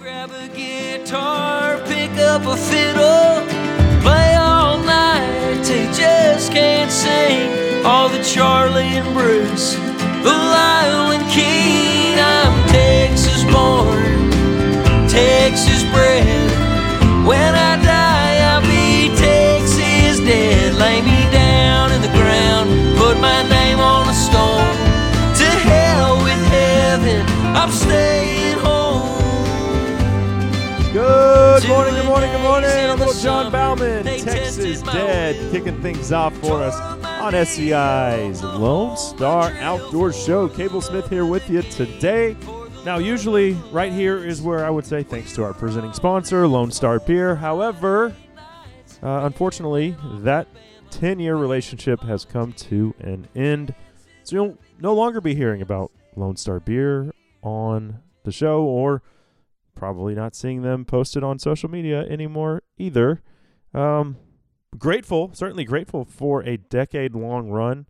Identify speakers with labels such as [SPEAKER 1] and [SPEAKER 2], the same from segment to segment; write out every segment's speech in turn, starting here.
[SPEAKER 1] Grab a guitar, pick up a fiddle, play all night. They just can't sing all the Charlie and Bruce, the Lyle Keene.
[SPEAKER 2] Good morning, good morning, good morning. Little John Bauman, Texas Dead, kicking things off for us on SCI's Lone Star Outdoor Show. Cable Smith here with you today. Now, usually, right here is where I would say thanks to our presenting sponsor, Lone Star Beer. However, uh, unfortunately, that 10 year relationship has come to an end. So you'll no longer be hearing about Lone Star Beer on the show or probably not seeing them posted on social media anymore either. Um, grateful, certainly grateful for a decade long run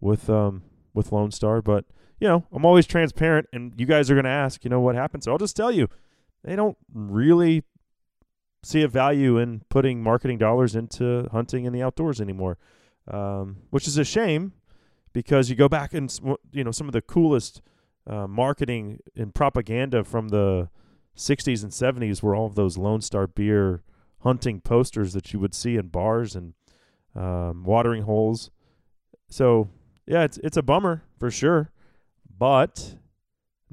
[SPEAKER 2] with um, with Lone Star, but you know, I'm always transparent, and you guys are going to ask, you know, what happened. So I'll just tell you, they don't really see a value in putting marketing dollars into hunting in the outdoors anymore, um, which is a shame because you go back and you know some of the coolest uh, marketing and propaganda from the 60s and 70s were all of those Lone Star beer hunting posters that you would see in bars and um, watering holes. So yeah, it's it's a bummer for sure, but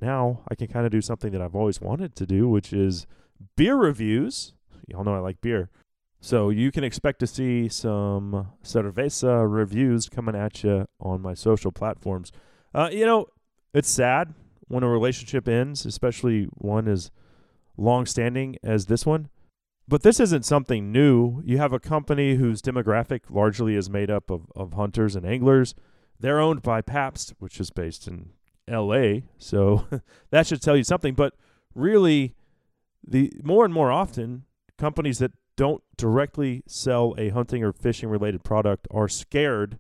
[SPEAKER 2] now I can kind of do something that I've always wanted to do, which is beer reviews. Y'all know I like beer. So you can expect to see some cerveza reviews coming at you on my social platforms. Uh, you know, it's sad when a relationship ends, especially one as long-standing as this one. But this isn't something new. You have a company whose demographic largely is made up of, of hunters and anglers. They're owned by Pabst, which is based in L.A. So that should tell you something. But really, the more and more often, companies that don't directly sell a hunting or fishing related product are scared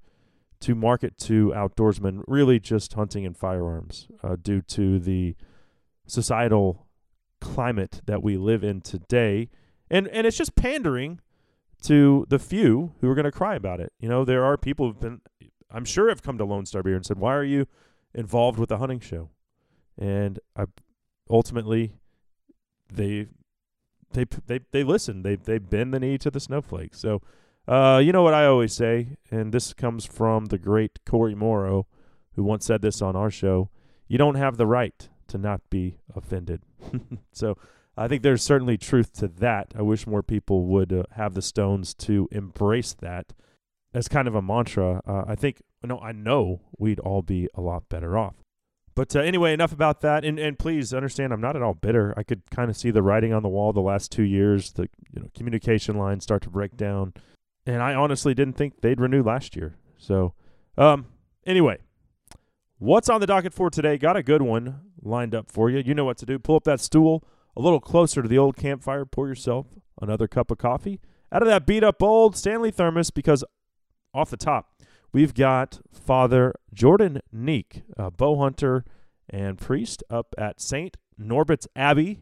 [SPEAKER 2] to market to outdoorsmen, really just hunting and firearms, uh, due to the societal climate that we live in today. And and it's just pandering to the few who are going to cry about it. You know, there are people who've been, I'm sure, have come to Lone Star Beer and said, "Why are you involved with the hunting show?" And I ultimately they they they they listen. They they bend the knee to the snowflake. So, uh, you know what I always say, and this comes from the great Corey Morrow, who once said this on our show: "You don't have the right to not be offended." so, I think there's certainly truth to that. I wish more people would uh, have the stones to embrace that as kind of a mantra. Uh, I think no, I know we'd all be a lot better off. But uh, anyway, enough about that. And and please understand, I'm not at all bitter. I could kind of see the writing on the wall the last two years. The you know communication lines start to break down, and I honestly didn't think they'd renew last year. So, um, anyway, what's on the docket for today? Got a good one lined up for you. You know what to do. Pull up that stool a little closer to the old campfire. Pour yourself another cup of coffee out of that beat up old Stanley thermos because off the top we've got Father Jordan Neeck, a bow hunter and priest up at St. Norbert's Abbey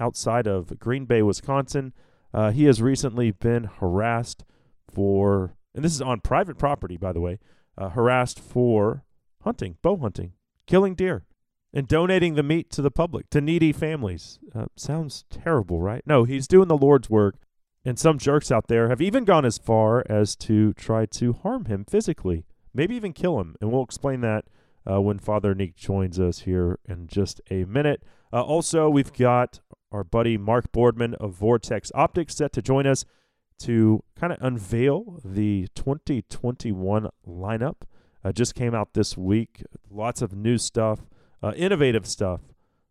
[SPEAKER 2] outside of Green Bay, Wisconsin. Uh, he has recently been harassed for, and this is on private property, by the way, uh, harassed for hunting, bow hunting, killing deer, and donating the meat to the public, to needy families. Uh, sounds terrible, right? No, he's doing the Lord's work. And some jerks out there have even gone as far as to try to harm him physically, maybe even kill him. And we'll explain that uh, when Father Neeck joins us here in just a minute. Uh, also, we've got our buddy Mark Boardman of Vortex Optics set to join us to kind of unveil the 2021 lineup. Uh, just came out this week. Lots of new stuff, uh, innovative stuff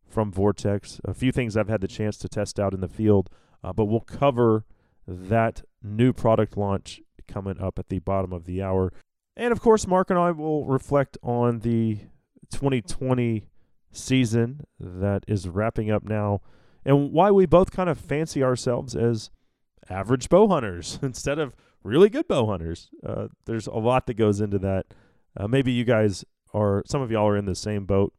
[SPEAKER 2] from Vortex. A few things I've had the chance to test out in the field, uh, but we'll cover that new product launch coming up at the bottom of the hour. And of course, Mark and I will reflect on the 2020 season that is wrapping up now and why we both kind of fancy ourselves as average bow hunters instead of really good bow hunters. Uh, there's a lot that goes into that. Uh, maybe you guys are, some of y'all are in the same boat,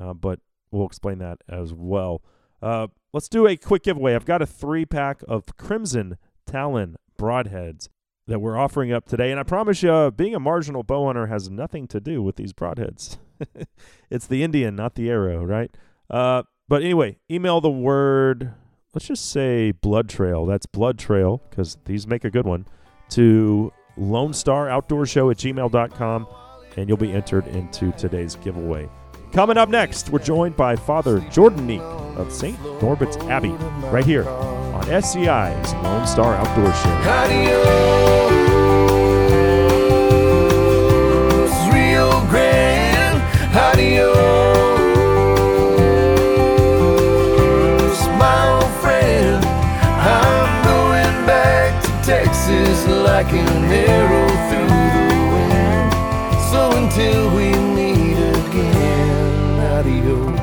[SPEAKER 2] uh, but we'll explain that as well. Uh, let's do a quick giveaway. I've got a three pack of Crimson Talon broadheads that we're offering up today. And I promise you, being a marginal bow hunter has nothing to do with these broadheads. it's the Indian, not the arrow, right? Uh, but anyway, email the word, let's just say blood trail. That's blood trail, because these make a good one, to Lone Star Outdoor Show at gmail.com, and you'll be entered into today's giveaway. Coming up next, we're joined by Father Jordan Neeck of St. Norbert's Abbey, right here on SCI's Lone Star Outdoor Show.
[SPEAKER 1] Like an arrow through we meet again, adios.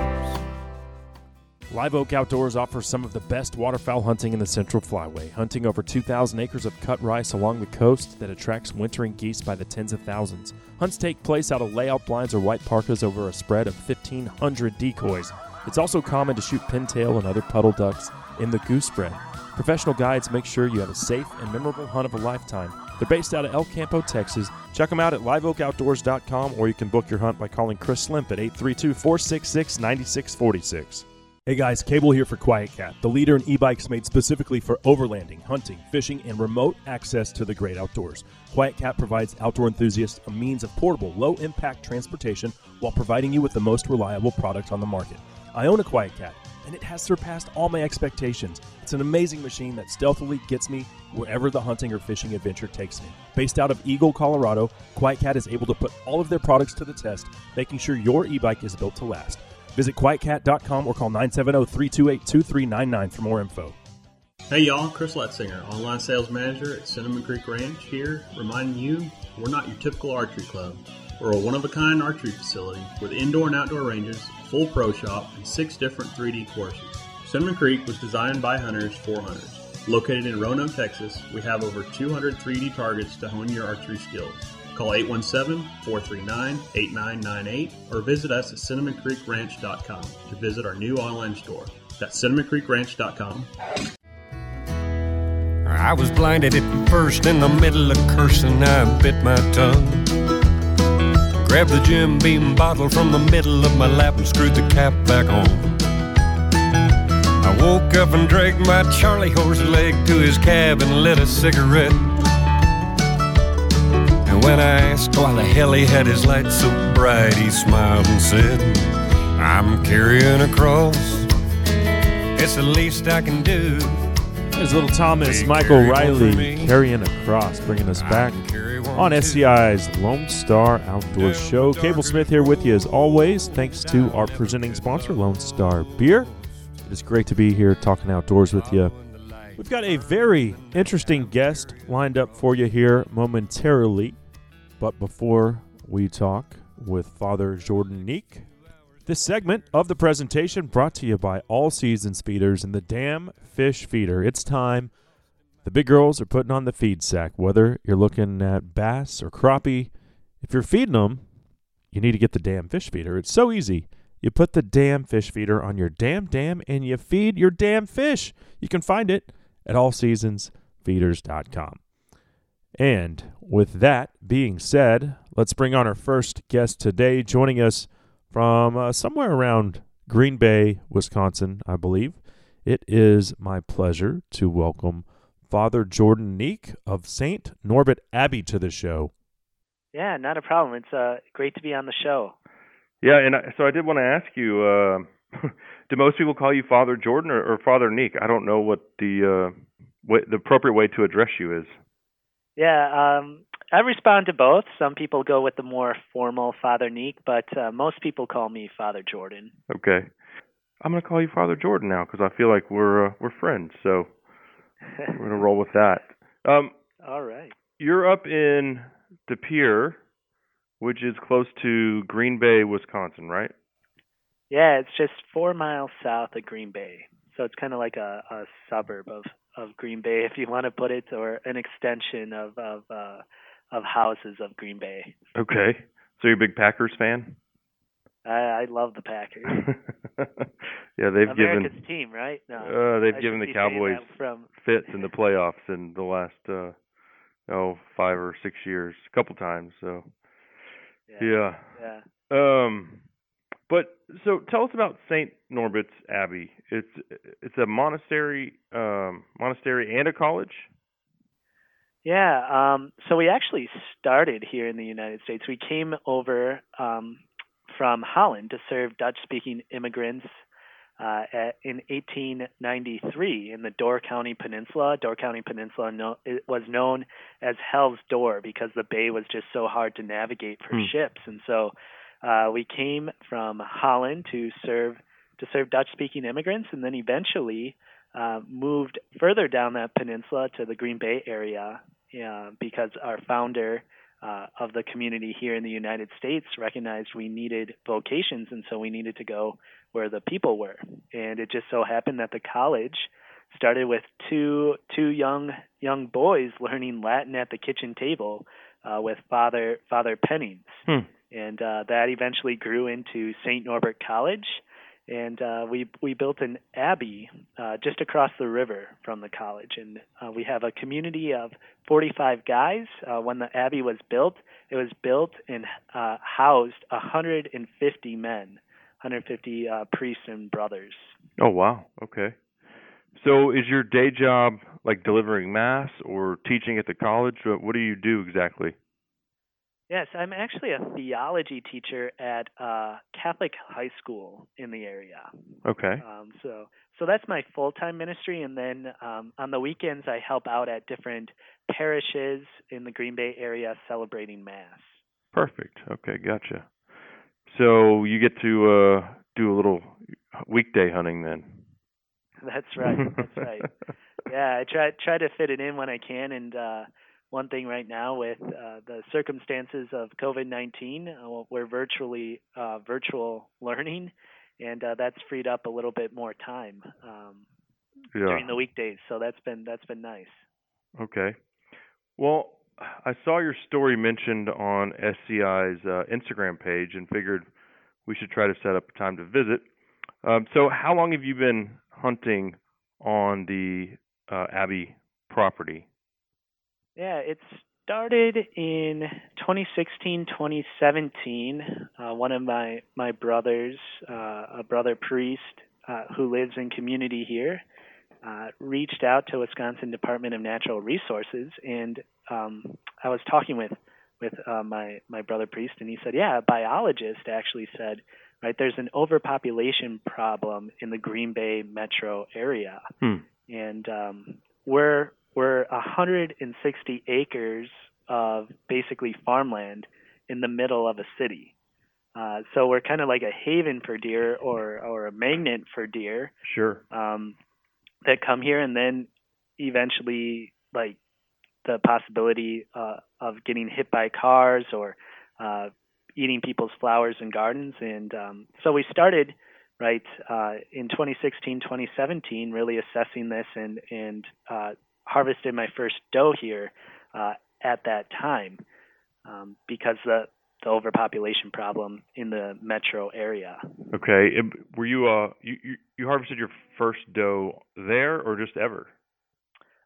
[SPEAKER 2] Live Oak Outdoors offers some of the best waterfowl hunting in the Central Flyway, hunting over 2,000 acres of cut rice along the coast that attracts wintering geese by the tens of thousands. Hunts take place out of layout blinds or white parkas over a spread of 1,500 decoys. It's also common to shoot pintail and other puddle ducks in the goose spread. Professional guides make sure you have a safe and memorable hunt of a lifetime. They're based out of El Campo, Texas. Check them out at liveoakoutdoors.com or you can book your hunt by calling Chris Slimp at 832 466 9646.
[SPEAKER 3] Hey guys, Cable here for Quiet Cat, the leader in e-bikes made specifically for overlanding, hunting, fishing, and remote access to the great outdoors. Quiet Cat provides outdoor enthusiasts a means of portable, low-impact transportation while providing you with the most reliable product on the market. I own a Quiet Cat, and it has surpassed all my expectations. It's an amazing machine that stealthily gets me wherever the hunting or fishing adventure takes me. Based out of Eagle, Colorado, QuietCat is able to put all of their products to the test, making sure your e-bike is built to last. Visit quietcat.com or call 970 328 2399 for more info.
[SPEAKER 4] Hey y'all, Chris Letzinger, online sales manager at Cinnamon Creek Ranch here, reminding you we're not your typical archery club. We're a one of a kind archery facility with indoor and outdoor ranges, full pro shop, and six different 3D courses. Cinnamon Creek was designed by hunters for hunters. Located in Roanoke, Texas, we have over 200 3D targets to hone your archery skills. Call 817-439-8998 or visit us at cinnamoncreekranch.com to visit our new online store. That's cinnamoncreekranch.com.
[SPEAKER 5] I was blinded at first in the middle of cursing. I bit my tongue. Grabbed the Jim Beam bottle from the middle of my lap and screwed the cap back on. I woke up and dragged my Charlie horse leg to his cab and lit a cigarette. And when I asked why the hell he had his light so bright, he smiled and said, I'm carrying a cross. It's the least I can do.
[SPEAKER 2] There's little Thomas
[SPEAKER 5] Big
[SPEAKER 2] Michael
[SPEAKER 5] carry
[SPEAKER 2] Riley carrying a cross, bringing us back
[SPEAKER 5] can carry one
[SPEAKER 2] on. SCI's Lone Star Outdoor Show. Cable Smith here with you as always. Thanks to our presenting sponsor, Lone Star. Beer. It is great to be here talking outdoors with you. We've got a very interesting guest lined up for you here momentarily. But before we talk with Father Jordan Neeck, this segment of the presentation brought to you by All Seasons Feeders and the Damn Fish Feeder. It's time. The big girls are putting on the feed sack. Whether you're looking at bass or crappie, if you're feeding them, you need to get the damn fish feeder. It's so easy. You put the damn fish feeder on your damn dam and you feed your damn fish. You can find it at allseasonsfeeders.com. And with that being said, let's bring on our first guest today, joining us from uh, somewhere around Green Bay, Wisconsin, I believe. It is my pleasure to welcome Father Jordan Neeck of St. Norbert Abbey to the show.
[SPEAKER 6] Yeah, not a problem. It's uh, great to be on the show.
[SPEAKER 7] Yeah, and I, so I did want to ask you: uh, Do most people call you Father Jordan or, or Father Neeck? I don't know what the uh, way, the appropriate way to address you is.
[SPEAKER 6] Yeah, um, I respond to both. Some people go with the more formal Father Neeck, but uh, most people call me Father Jordan.
[SPEAKER 7] Okay, I'm gonna call you Father Jordan now because I feel like we're uh, we're friends. So we're gonna roll with that. Um,
[SPEAKER 6] All right.
[SPEAKER 7] you're up in De Pere, which is close to Green Bay, Wisconsin, right?
[SPEAKER 6] Yeah, it's just four miles south of Green Bay, so it's kind of like a, a suburb of of Green Bay, if you want to put it, or an extension of of uh, of houses of Green Bay.
[SPEAKER 7] Okay. So you're a big Packers fan?
[SPEAKER 6] I, I love the Packers.
[SPEAKER 7] yeah, they've
[SPEAKER 6] America's
[SPEAKER 7] given
[SPEAKER 6] team, right? No,
[SPEAKER 7] uh, they've
[SPEAKER 6] I
[SPEAKER 7] given the Cowboys
[SPEAKER 6] from
[SPEAKER 7] fits in the playoffs in the last uh oh five or six years, a couple times. So
[SPEAKER 6] yeah,
[SPEAKER 7] yeah. Um, but so tell us about Saint Norbert's Abbey. It's it's a monastery, um, monastery and a college.
[SPEAKER 6] Yeah, um, so we actually started here in the United States. We came over um, from Holland to serve Dutch-speaking immigrants uh, at, in 1893 in the Door County Peninsula. Door County Peninsula no, it was known as Hell's Door because the bay was just so hard to navigate for
[SPEAKER 7] Hmm.
[SPEAKER 6] ships, and so uh, we came from Holland to serve to serve Dutch-speaking immigrants, and then eventually uh, moved further down that peninsula to the Green Bay area because our founder uh, of the community here in the United States recognized we needed vocations, and so we needed to go where the people were. And it just so happened that the college started with two two young young boys learning Latin at the kitchen table uh, with Father Father Pennings,
[SPEAKER 7] Hmm.
[SPEAKER 6] and uh, that eventually grew into Saint Norbert College. And uh, we we built an abbey uh, just across the river from the college, and uh, we have a community of 45 guys. Uh, when the abbey was built, it was built and uh, housed 150 men, 150 uh, priests and brothers.
[SPEAKER 7] Oh wow. Okay. So is your day job like delivering mass or teaching at the college? What what do you do exactly?
[SPEAKER 6] Yes, I'm actually a theology teacher at a Catholic high school in the area.
[SPEAKER 7] Okay.
[SPEAKER 6] Um, so so that's my full time ministry, and then um, on the weekends I help out at different parishes in the Green Bay area celebrating Mass.
[SPEAKER 7] Perfect. Okay, gotcha. So you get to uh do a little weekday hunting then.
[SPEAKER 6] That's right. That's right. Yeah, I try try to fit it in when I can, and uh, one thing right now with uh, the circumstances of COVID nineteen, uh, we're virtually uh, virtual learning, and uh, that's freed up a little bit more time um,
[SPEAKER 7] yeah.
[SPEAKER 6] during the weekdays. So that's been that's been nice.
[SPEAKER 7] Okay. Well, I saw your story mentioned on SCI's uh, Instagram page and figured we should try to set up a time to visit. Um, so, how long have you been hunting on the uh, Abbey property?
[SPEAKER 6] Yeah, it started in 2016, 2017. Uh, one of my my brothers, uh, a brother priest uh, who lives in community here, uh, reached out to Wisconsin Department of Natural Resources, and um, I was talking with with uh, my my brother priest, and he said, yeah, a biologist actually said, right, there's an overpopulation problem in the Green Bay metro area,
[SPEAKER 7] Hmm.
[SPEAKER 6] and um, we're we're 160 acres of basically farmland in the middle of a city. Uh, so we're kind of like a haven for deer or or a magnet for deer
[SPEAKER 7] Sure.
[SPEAKER 6] um, that come here, and then eventually like the possibility uh, of getting hit by cars or uh, eating people's flowers and gardens. And um, so we started right uh, in 2016, 2017, really assessing this and and uh, harvested my first doe here uh, at that time um, because the the overpopulation problem in the metro area.
[SPEAKER 7] Okay. Were you uh you, you you harvested your first doe there or just ever?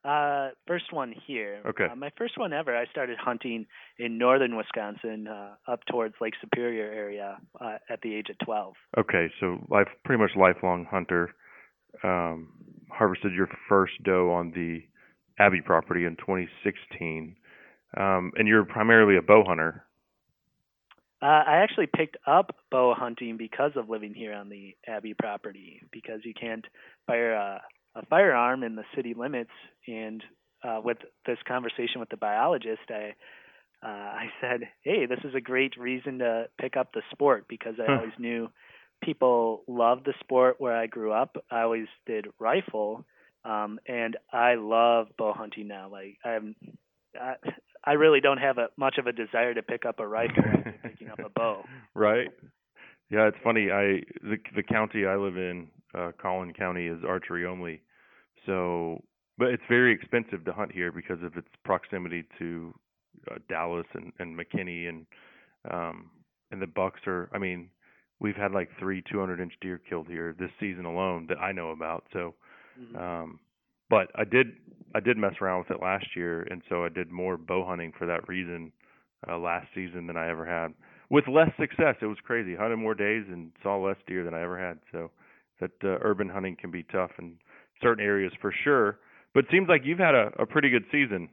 [SPEAKER 6] Uh, first one here.
[SPEAKER 7] Okay.
[SPEAKER 6] Uh, my first one ever. I started hunting in northern Wisconsin, uh, up towards Lake Superior area, uh, at the age of 12.
[SPEAKER 7] Okay, so life pretty much lifelong hunter. Um, harvested your first doe on the Abbey property in 2016, um, and you're primarily a bow hunter.
[SPEAKER 6] Uh, I actually picked up bow hunting because of living here on the Abbey property, because you can't fire a, a firearm in the city limits. And uh, with this conversation with the biologist, I uh, I said, "Hey, this is a great reason to pick up the sport because I
[SPEAKER 7] Huh.
[SPEAKER 6] always knew people loved the sport where I grew up. I always did rifle, um, and I love bow hunting now. Like I'm, I, I really don't have a much of a desire to pick up a rifle after picking up a bow.
[SPEAKER 7] Right. Yeah, it's funny. I the the county I live in, uh, Collin County, is archery only. So, but it's very expensive to hunt here because of its proximity to uh, Dallas and and McKinney and um and the bucks are. I mean, we've had like three 200 inch deer killed here this season alone that I know about. So,
[SPEAKER 6] Mhm.
[SPEAKER 7] um, but I did I did mess around with it last year, and so I did more bow hunting for that reason uh, last season than I ever had. With less success, it was crazy. Hunted more days and saw less deer than I ever had. So that uh, urban hunting can be tough in certain areas for sure. But it seems like you've had a, a pretty good season.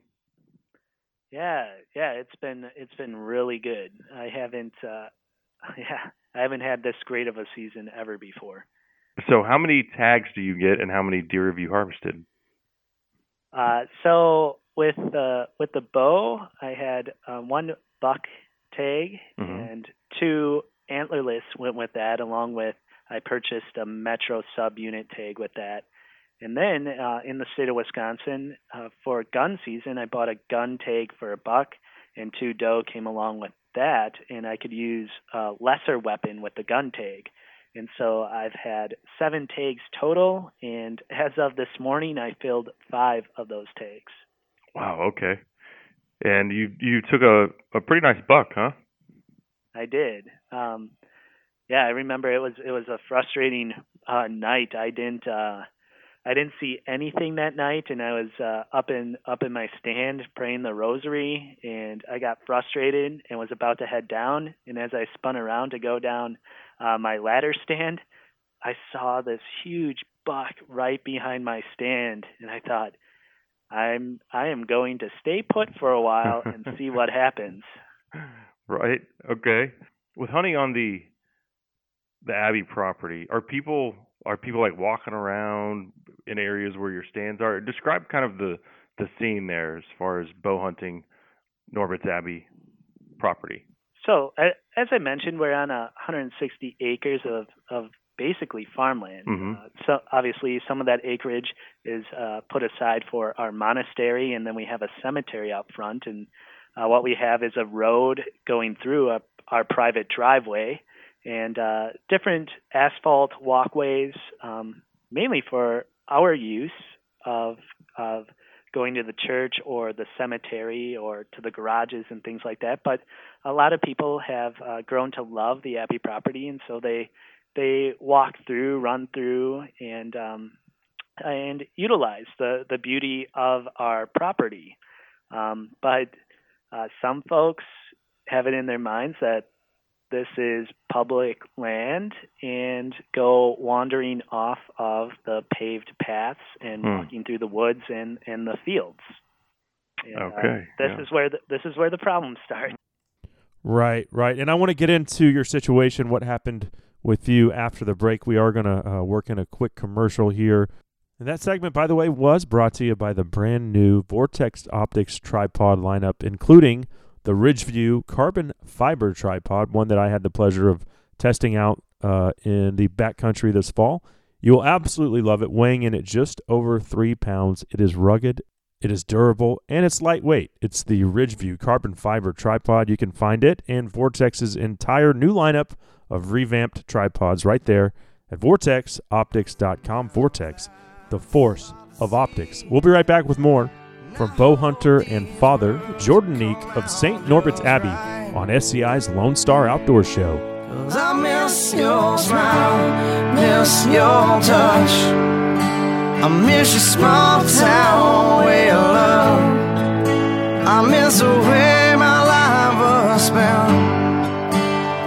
[SPEAKER 6] Yeah, yeah, it's been it's been really good. I haven't uh yeah, I haven't had this great of a season ever before.
[SPEAKER 7] So how many tags do you get, and how many deer have you harvested?
[SPEAKER 6] Uh so with the with the bow, I had um, one buck tag
[SPEAKER 7] Mhm.
[SPEAKER 6] and two antlerless went with that along with I purchased a Metro sub unit tag with that. And then uh, in the state of Wisconsin, uh, for gun season, I bought a gun tag for a buck, and two doe came along with that, and I could use a lesser weapon with the gun tag. And so I've had seven tags total, and as of this morning, I filled five of those tags.
[SPEAKER 7] Wow. Okay. And you you took a a pretty nice buck, huh?
[SPEAKER 6] I did. Um, yeah, I remember it was it was a frustrating uh, night. I didn't uh, I didn't see anything that night, and I was uh, up in up in my stand praying the rosary, and I got frustrated and was about to head down. And as I spun around to go down uh, my ladder stand, I saw this huge buck right behind my stand, and I thought, I'm I am going to stay put for a while and see what happens.
[SPEAKER 7] Right. Okay. With hunting on the the Abbey property, are people are people like walking around in areas where your stands are? Describe kind of the the scene there as far as bow hunting Norbert's Abbey property.
[SPEAKER 6] So, as I mentioned, we're on a 160 acres of, of basically farmland.
[SPEAKER 7] Mhm.
[SPEAKER 6] Uh, so, obviously, some of that acreage is uh, put aside for our monastery, and then we have a cemetery out front. And uh, what we have is a road going through a, our private driveway and uh, different asphalt walkways, um, mainly for our use of of going to the church or the cemetery or to the garages and things like that. But a lot of people have uh, grown to love the Abbey property, and so they they walk through, run through, and um, and utilize the the beauty of our property. Um, but uh, some folks have it in their minds that this is public land and go wandering off of the paved paths and
[SPEAKER 7] Hmm.
[SPEAKER 6] walking through the woods and, and the fields. And, uh,
[SPEAKER 7] Okay,
[SPEAKER 6] this
[SPEAKER 7] yeah.
[SPEAKER 6] is where the, this is where the problems start.
[SPEAKER 2] Right, right. And I want to get into your situation, what happened with you after the break. We are going to uh, work in a quick commercial here. And that segment, by the way, was brought to you by the brand new Vortex Optics tripod lineup, including the Ridgeview carbon fiber tripod, one that I had the pleasure of testing out uh, in the backcountry this fall. You will absolutely love it, weighing in at just over three pounds. It is rugged, it is durable, and it's lightweight. It's the Ridgeview carbon fiber tripod. You can find it and Vortex's entire new lineup of revamped tripods right there at vortexoptics.com. Vortex, the force of optics. We'll be right back with more from bow hunter and father Jordan Neeck of St. Norbert's Abbey on SCI's Lone Star Outdoor Show.
[SPEAKER 1] I miss your smile, miss your touch. I miss your small town way of love. I miss the way my life was spent.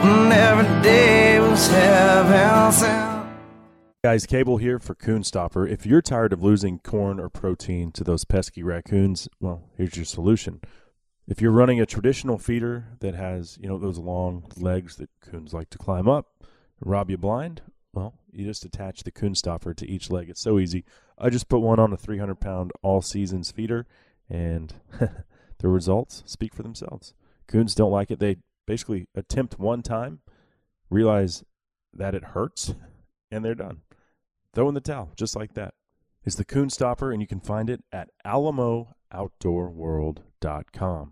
[SPEAKER 1] And every day was heaven sent.
[SPEAKER 3] Guys, Cable here for Coon Stopper. If you're tired of losing corn or protein to those pesky raccoons, well, here's your solution. If you're running a traditional feeder that has, you know, those long legs that coons like to climb up rob you blind, well, you just attach the coon stopper to each leg. It's so easy. I just put one on a 300 pound all seasons feeder, and the results speak for themselves. Coons don't like it. They basically attempt one time, realize that it hurts, and they're done. Throw in the towel, just like that. It's the Coon Stopper, and you can find it at alamooutdoorworld.com.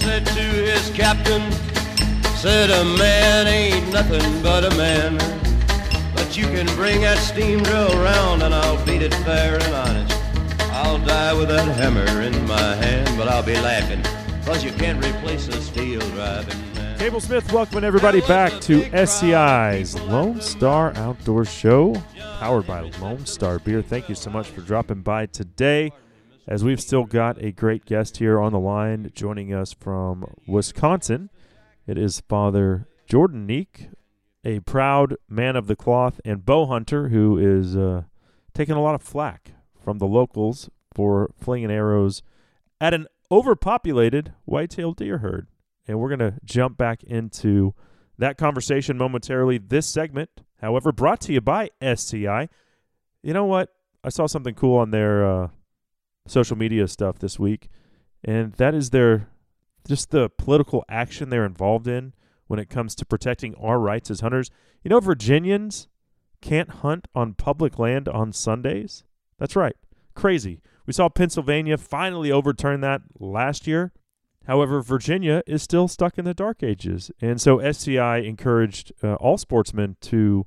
[SPEAKER 8] said to his captain, said a man ain't nothing but a man. But you can bring that steam drill round and I'll beat it fair and honest. I'll die with that hammer in my hand, but I'll be laughing, cause you can't replace a steel driving man.
[SPEAKER 2] Cable Smith, welcome everybody back to SCI's Lone Star Outdoor Show, powered by Lone Star Beer. Thank you so much for dropping by today. As we've still got a great guest here on the line joining us from Wisconsin. It is Father Jordan Neeck, a proud man of the cloth and bow hunter who is uh, taking a lot of flack from the locals for flinging arrows at an overpopulated white-tailed deer herd. And we're going to jump back into that conversation momentarily. This segment, however, brought to you by SCI. You know what? I saw something cool on their uh, social media stuff this week, and that is their just the political action they're involved in when it comes to protecting our rights as hunters. You know, Virginians can't hunt on public land on Sundays. That's right. Crazy. We saw Pennsylvania finally overturn that last year. However, Virginia is still stuck in the dark ages. And so SCI encouraged uh, all sportsmen to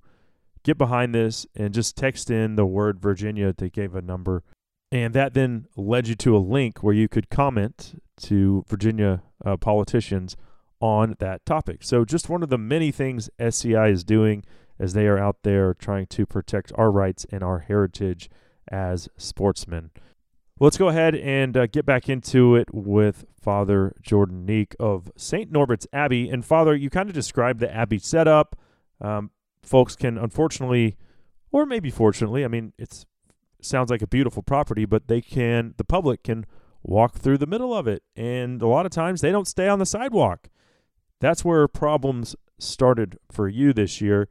[SPEAKER 2] get behind this and just text in the word Virginia. They gave a number. And that then led you to a link where you could comment to Virginia uh, politicians on that topic. So, just one of the many things SCI is doing as they are out there trying to protect our rights and our heritage as sportsmen. Let's go ahead and uh, get back into it with Father Jordan Neeck of St. Norbert's Abbey. And, Father, you kind of described the Abbey setup. Um, folks can, unfortunately, or maybe fortunately, I mean, it's sounds like a beautiful property, but they can, the public can walk through the middle of it. And a lot of times they don't stay on the sidewalk. That's where problems started for you this year.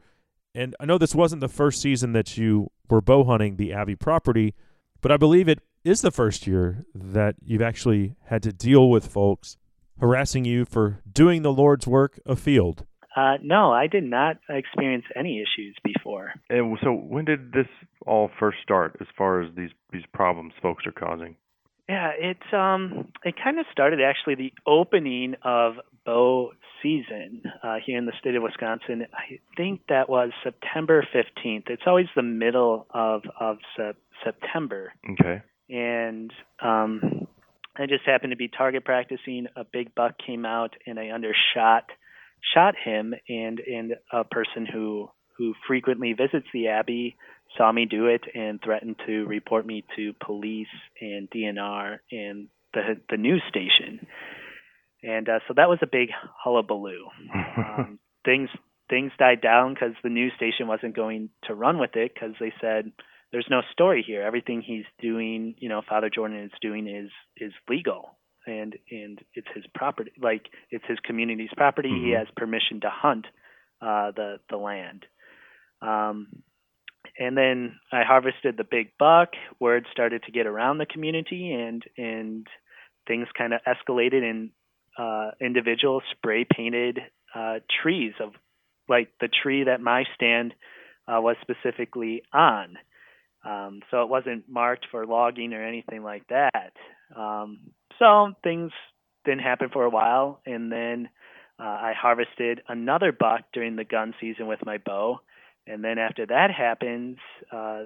[SPEAKER 2] And I know this wasn't the first season that you were bow hunting the Abbey property, but I believe it is the first year that you've actually had to deal with folks harassing you for doing the Lord's work afield.
[SPEAKER 6] Uh, no, I did not experience any issues before.
[SPEAKER 7] And so, when did this all first start, as far as these these problems folks are causing?
[SPEAKER 6] Yeah, it um it kind of started actually the opening of bow season uh, here in the state of Wisconsin. I think that was September 15th. It's always the middle of of se- September.
[SPEAKER 7] Okay.
[SPEAKER 6] And um I just happened to be target practicing. A big buck came out and I undershot shot him and and a person who who frequently visits the abbey saw me do it and threatened to report me to police and DNR and the the news station. And uh, so that was a big hullabaloo. um, things things died down because the news station wasn't going to run with it because they said there's no story here. Everything he's doing, you know, Father Jordan is doing is is legal and and it's his property like it's his community's property. Mm-hmm. he has permission to hunt uh the the land. Um and then I harvested the big buck. Word started to get around the community and and things kind of escalated and uh individuals spray painted uh trees of like the tree that my stand uh was specifically on. Um so it wasn't marked for logging or anything like that. Um so things didn't happen for a while, and then uh, I harvested another buck during the gun season with my bow, and then after that happens, uh,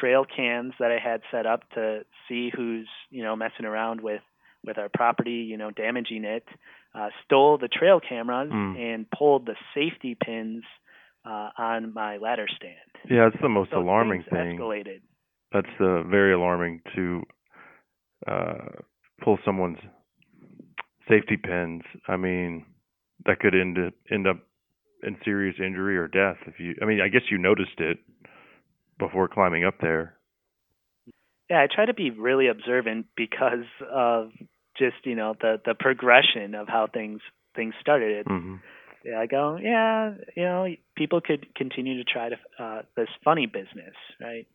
[SPEAKER 6] trail cams that I had set up to see who's you know messing around with with our property, you know, damaging it, uh, stole the trail cameras
[SPEAKER 7] Mm.
[SPEAKER 6] and pulled the safety pins uh, on my ladder stand.
[SPEAKER 7] Yeah, it's the most
[SPEAKER 6] So
[SPEAKER 7] alarming thing.
[SPEAKER 6] Escalated.
[SPEAKER 7] That's uh, very alarming to uh, pull someone's safety pins. I mean, that could end up, end up in serious injury or death. If you, I mean, I guess you noticed it before climbing up there.
[SPEAKER 6] yeah, I try to be really observant because of just you know the the progression of how things things started.
[SPEAKER 7] hmm
[SPEAKER 6] Yeah, I go, yeah, you know, people could continue to try to uh, this funny business, right?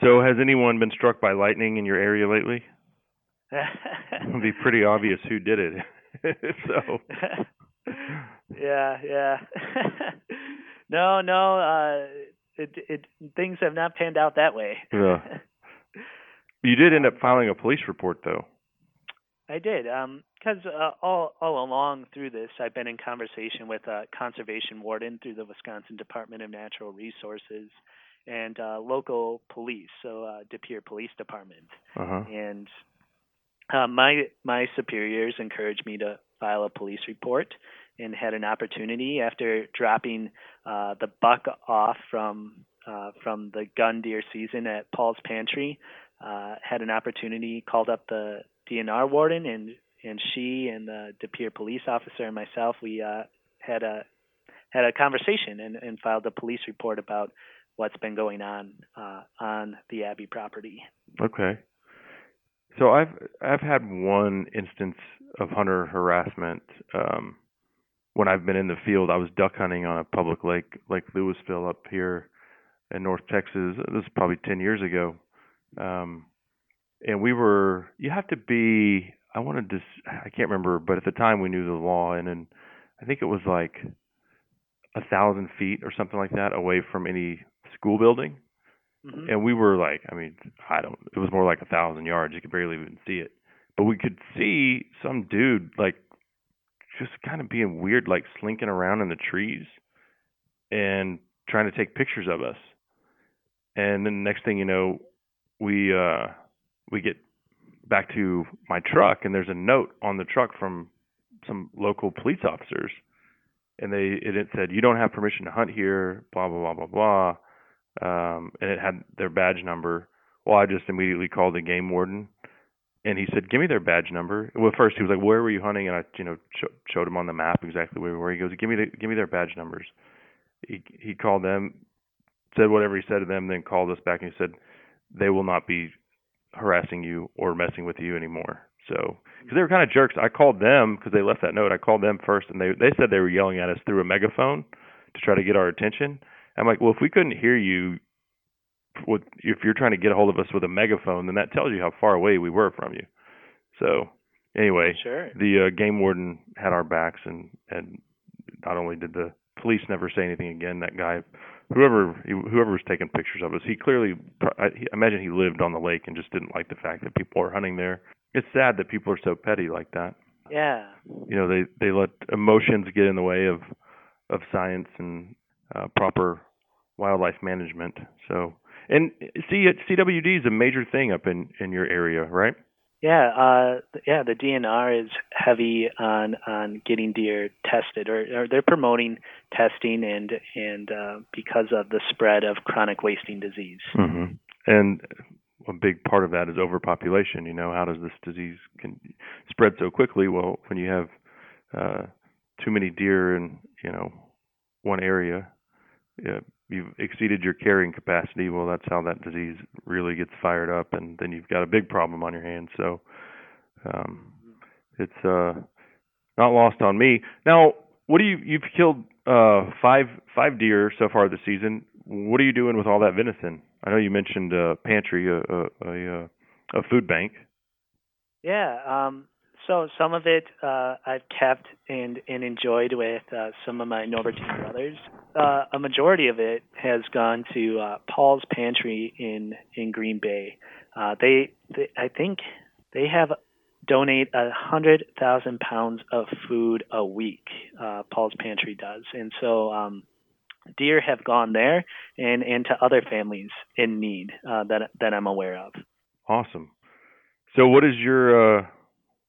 [SPEAKER 7] So, has anyone been struck by lightning in your area lately? It'd be pretty obvious who did it. so,
[SPEAKER 6] yeah, yeah. no, no. Uh, it, it things have not panned out that way.
[SPEAKER 7] Yeah. you did end up filing a police report, though.
[SPEAKER 6] I did, because uh, all all along through this, I've been in conversation with a conservation warden through the Wisconsin Department of Natural Resources and uh, local police, so uh, De Pere Police Department,
[SPEAKER 7] Uh huh.
[SPEAKER 6] and uh, my my superiors encouraged me to file a police report, and had an opportunity after dropping uh, the buck off from uh, from the gun deer season at Paul's Pantry. Uh, had an opportunity, called up the DNR warden, and and she and the De Pere police officer and myself, we uh, had a had a conversation and, and filed a police report about what's been going on uh, on the Abbey property.
[SPEAKER 7] Okay. So I've I've had one instance of hunter harassment um when I've been in the field. I was duck hunting on a public lake, Lake Lewisville up here in North Texas. This is probably 10 years ago. Um and we were you have to be I wanted to I can't remember, but at the time we knew the law and and I think it was like a thousand feet or something like that away from any school building
[SPEAKER 6] Mhm.
[SPEAKER 7] and we were like, I mean, I don't. It was more like a thousand yards. You could barely even see it, but we could see some dude like just kind of being weird, like slinking around in the trees and trying to take pictures of us. And then the next thing you know, we uh we get back to my truck, and there's a note on the truck from some local police officers, and they it said you don't have permission to hunt here, blah blah blah blah blah um, and it had their badge number. Well, I just immediately called the game warden, and he said, "Give me their badge number." Well, first he was like, "Where were you hunting?" And I, you know, sh- showed him on the map exactly where we were. He goes, "Give me the, give me their badge numbers." He he called them, said whatever he said to them, then called us back and he said, "They will not be harassing you or messing with you anymore." So, because they were kind of jerks, I called them because they left that note. I called them first, and they they said they were yelling at us through a megaphone to try to get our attention. I'm like, well, if we couldn't hear you, with, if you're trying to get a hold of us with a megaphone, then that tells you how far away we were from you. So, anyway,
[SPEAKER 6] Sure.
[SPEAKER 7] the uh, game warden had our backs, and and not only did the police never say anything again, that guy, whoever whoever was taking pictures of us, he clearly, I he- I imagine he lived on the lake and just didn't like the fact that people are hunting there. It's sad that people are so petty like that.
[SPEAKER 6] Yeah.
[SPEAKER 7] You know, they they let emotions get in the way of of science and uh, proper wildlife management. So, and see, CWD is a major thing up in in your area, right?
[SPEAKER 6] Yeah, uh, yeah. The DNR is heavy on on getting deer tested, or, or they're promoting testing, and and uh, because of the spread of chronic wasting disease.
[SPEAKER 7] hmm And a big part of that is overpopulation. You know, how does this disease can spread so quickly? Well, when you have uh, too many deer in you know one area, you've exceeded your carrying capacity. Well, that's how that disease really gets fired up, and then you've got a big problem on your hands. So um, it's uh, not lost on me. Now, what do you you've killed uh, five five deer so far this season? What are you doing with all that venison? I know you mentioned uh, pantry, a a, a, uh, a food bank.
[SPEAKER 6] Yeah. Um, so some of it uh, I've kept and and enjoyed with uh, some of my Norbertine brothers. Uh, a majority of it has gone to uh, Paul's Pantry in in Green Bay. Uh, they, they I think they have donate a hundred thousand pounds of food a week. Uh, Paul's Pantry does, and so um, deer have gone there and and to other families in need uh, that that I'm aware of.
[SPEAKER 7] Awesome. So, what is your uh,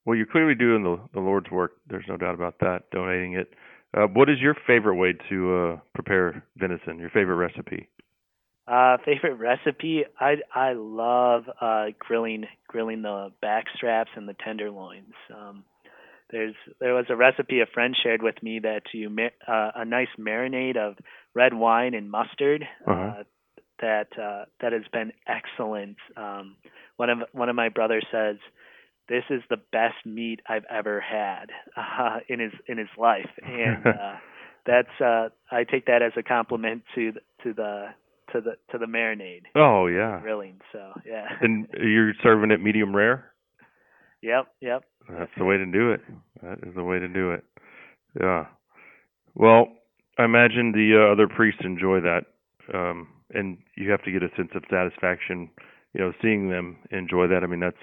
[SPEAKER 7] well? You're clearly doing the the Lord's work. There's no doubt about that. Donating it. Uh, what is your favorite way to uh, prepare venison? Your favorite recipe?
[SPEAKER 6] Uh, favorite recipe? I I love uh, grilling grilling the back straps and the tenderloins. Um, there's there was a recipe a friend shared with me that you uh, a nice marinade of red wine and mustard.
[SPEAKER 7] Uh-huh.
[SPEAKER 6] Uh, that uh, that has been excellent. Um, one of one of my brothers says, "This is the best meat I've ever had uh, in his in his life," and uh, that's uh, I take that as a compliment to the, to the to the to the marinade
[SPEAKER 7] Oh yeah.
[SPEAKER 6] grilling. So yeah,
[SPEAKER 7] And you're serving it medium rare.
[SPEAKER 6] yep, yep.
[SPEAKER 7] That's the way to do it. That is the way to do it. Yeah. Well, I imagine the uh, other priests enjoy that, um, and you have to get a sense of satisfaction, you know, seeing them enjoy that. I mean, that's,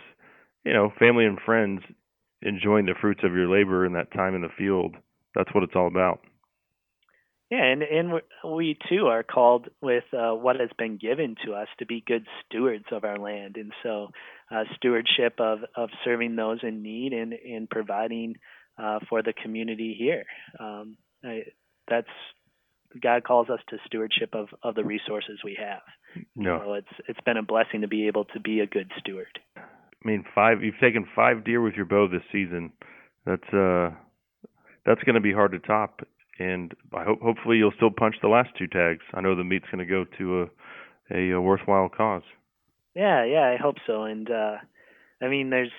[SPEAKER 7] you know, family and friends enjoying the fruits of your labor and that time in the field. That's what it's all about.
[SPEAKER 6] Yeah, and and we- too are called with uh, what has been given to us to be good stewards of our land, and so uh, stewardship of of serving those in need and and providing uh, for the community here. Um, I, that's God calls us to stewardship of of the resources we have.
[SPEAKER 7] No.
[SPEAKER 6] So it's it's been a blessing to be able to be a good steward.
[SPEAKER 7] I mean, five. You've taken five deer with your bow this season. That's uh, that's going to be hard to top. And I hope hopefully you'll still punch the last two tags. I know the meat's going to go to a, a a worthwhile cause.
[SPEAKER 6] Yeah, yeah, I hope so. And uh I mean, there's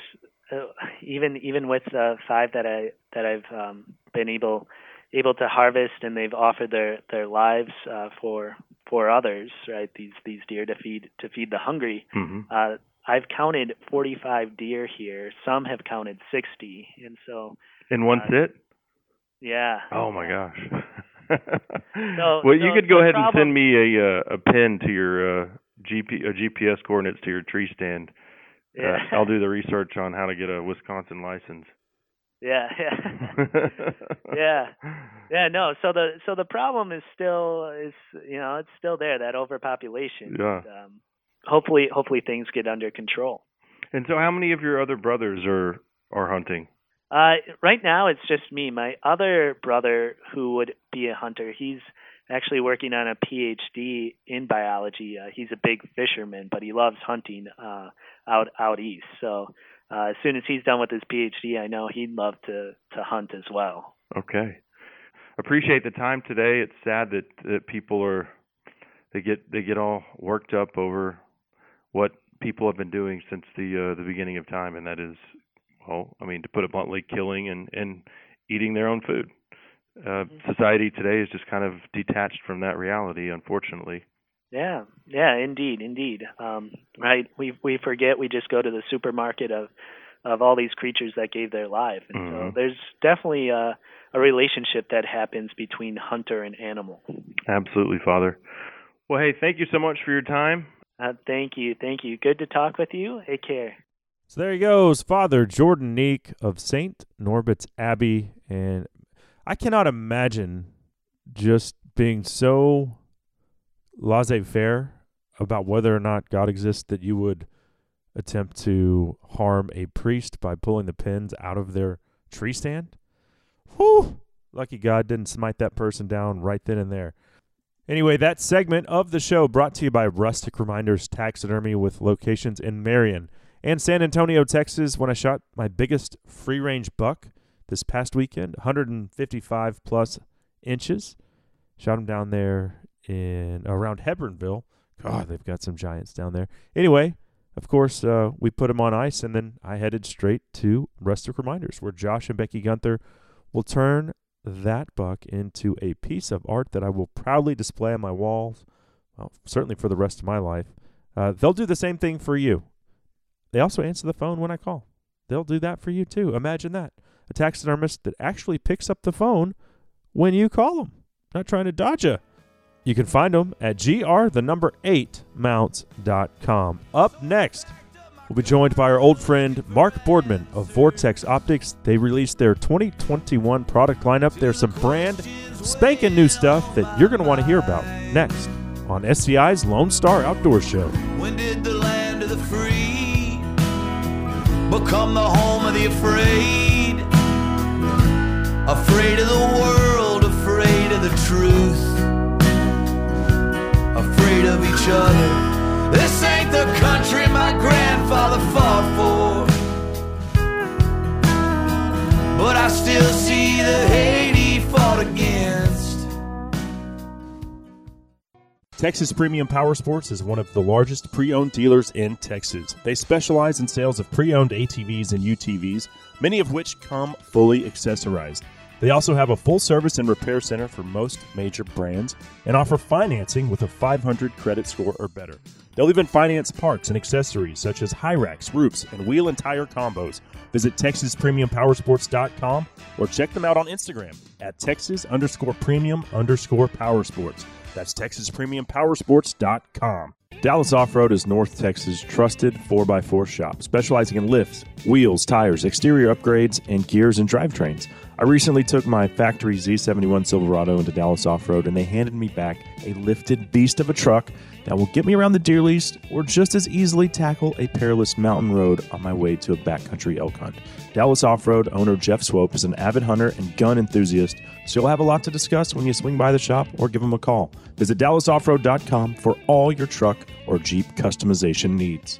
[SPEAKER 6] uh, even even with the five that I that I've um, been able able to harvest, and they've offered their their lives uh, for for others, right? These these deer to feed to feed the hungry.
[SPEAKER 7] hmm
[SPEAKER 6] Uh, I've counted 45 deer here. Some have counted 60, and so
[SPEAKER 7] In one
[SPEAKER 6] Uh,
[SPEAKER 7] sit?
[SPEAKER 6] yeah.
[SPEAKER 7] Oh my gosh.
[SPEAKER 6] So-
[SPEAKER 7] well, you could go ahead and send me a uh, a pin to your uh, GP uh, GPS coordinates to your tree stand.
[SPEAKER 6] Yeah.
[SPEAKER 7] Uh, I'll do the research on how to get a Wisconsin license.
[SPEAKER 6] Yeah, yeah. yeah. Yeah, no. So the so the problem is still is you know it's still there that overpopulation.
[SPEAKER 7] Yeah.
[SPEAKER 6] And, um, hopefully, hopefully things get under control.
[SPEAKER 7] And so, how many of your other brothers are are hunting?
[SPEAKER 6] Uh, right now it's just me. My other brother, who would be a hunter, he's actually working on a PhD in biology. Uh, he's a big fisherman, but he loves hunting uh, out out east. So uh, as soon as he's done with his PhD, I know he'd love to to hunt as well.
[SPEAKER 7] Okay. Appreciate the time today. It's sad that that people are they get they get all worked up over what people have been doing since the uh, the beginning of time, and that is, well, I mean, to put it bluntly, killing and and eating their own food. Uh, society today is just kind of detached from that reality, unfortunately.
[SPEAKER 6] Yeah, yeah, indeed, indeed. Um, right, we we forget we just go to the supermarket of of all these creatures that gave their life, and so
[SPEAKER 7] Mhm.
[SPEAKER 6] there's definitely a a relationship that happens between hunter and animal.
[SPEAKER 7] Absolutely, Father. Well, hey, thank you so much for your time.
[SPEAKER 6] Uh, thank you, thank you. Good to talk with you. Take care.
[SPEAKER 2] So there he goes, Father Jordan Neeck of St. Norbert's Abbey. And I cannot imagine just being so laissez faire about whether or not God exists that you would attempt to harm a priest by pulling the pins out of their tree stand. Whew! Lucky God didn't smite that person down right then and there. Anyway, that segment of the show brought to you by Rustic Reminders Taxidermy with locations in Marion and San Antonio, Texas, when I shot my biggest free range buck this past weekend, 155 plus inches. Shot him down there in around Hebbronville. God, they've got some giants down there. Anyway, of course, uh, we put him on ice, and then I headed straight to Rustic Reminders, where Josh and Becky Gunther will turn that buck into a piece of art that I will proudly display on my walls, well, certainly for the rest of my life. Uh, they'll do the same thing for you. They also answer the phone when I call. They'll do that for you too. Imagine that. A taxidermist that actually picks up the phone when you call them. Not trying to dodge you. You can find them at gr the number 8 mounts.com. Up next, we'll be joined by our old friend Mark Boardman of Vortex Optics. They released their 2021 product lineup. There's some brand spanking new stuff that you're going to want to hear about next on SCI's Lone Star Outdoor Show.
[SPEAKER 1] When did the land of the free become the home of the afraid? Afraid of the world, afraid of the truth, afraid of each other. This ain't the country my grandfather fought for. But I still see the hate he fought against.
[SPEAKER 3] Texas Premium Power Sports is one of the largest pre owned dealers in Texas. They specialize in sales of pre owned ATVs and UTVs, many of which come fully accessorized. They also have a full service and repair center for most major brands and offer financing with a 500 credit score or better. They'll even finance parts and accessories such as high racks, roofs, and wheel and tire combos. Visit TexasPremiumPowersports.com or check them out on Instagram at Texas underscore premium underscore powersports. That's TexasPremiumPowersports.com. Dallas Off Road is North Texas' trusted 4x4 shop, specializing in lifts, wheels, tires, exterior upgrades, and gears and drivetrains. I recently took my factory Z71 Silverado into Dallas Off Road, and they handed me back a lifted beast of a truck that will get me around the deer lease or just as easily tackle a perilous mountain road on my way to a backcountry elk hunt. Dallas Off Road owner Jeff Swope is an avid hunter and gun enthusiast, so you'll have a lot to discuss when you swing by the shop or give him a call. Visit DallasOffroad.com for all your truck or Jeep customization needs.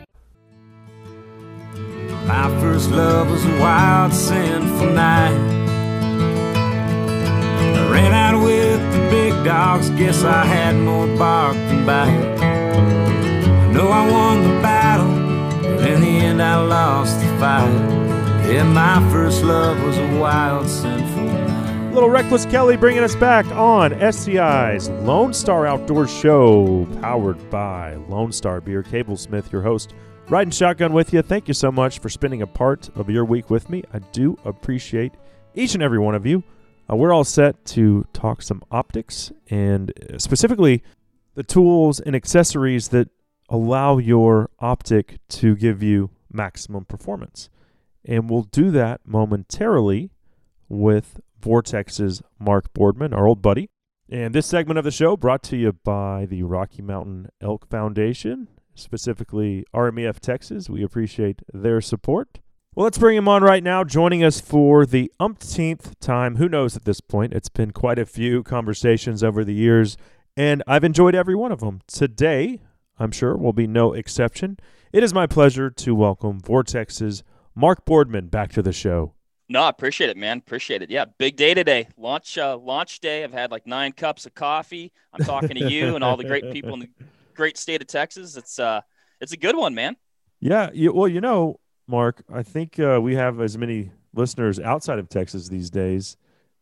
[SPEAKER 1] My first love was a wild, sinful night. I ran out with the big dogs, guess I had more bark than bite. I know I won the battle, but in the end I lost the fight. Yeah, my first love was a wild, sinful night.
[SPEAKER 2] Little Reckless Kelly bringing us back on SCI's Lone Star Outdoor Show, powered by Lone Star Beer. Cable Smith, your host, riding shotgun with you. Thank you so much for spending a part of your week with me. I do appreciate each and every one of you. Uh, we're all set to talk some optics and uh, specifically the tools and accessories that allow your optic to give you maximum performance. And we'll do that momentarily with Vortex's Mark Boardman, our old buddy. And this segment of the show brought to you by the Rocky Mountain Elk Foundation, specifically RMEF Texas. We appreciate their support. Well, let's bring him on right now, joining us for the umpteenth time. Who knows at this point? It's been quite a few conversations over the years, and I've enjoyed every one of them. Today, I'm sure, will be no exception. It is my pleasure to welcome Vortex's Mark Boardman back to the show.
[SPEAKER 9] No, I appreciate it, man. Appreciate it. Yeah, big day today. Launch uh, launch day. I've had like nine cups of coffee. I'm talking to you and all the great people in the great state of Texas. It's uh, it's a good one, man.
[SPEAKER 2] Yeah. You, well, you know, Mark, I think uh, we have as many listeners outside of Texas these days.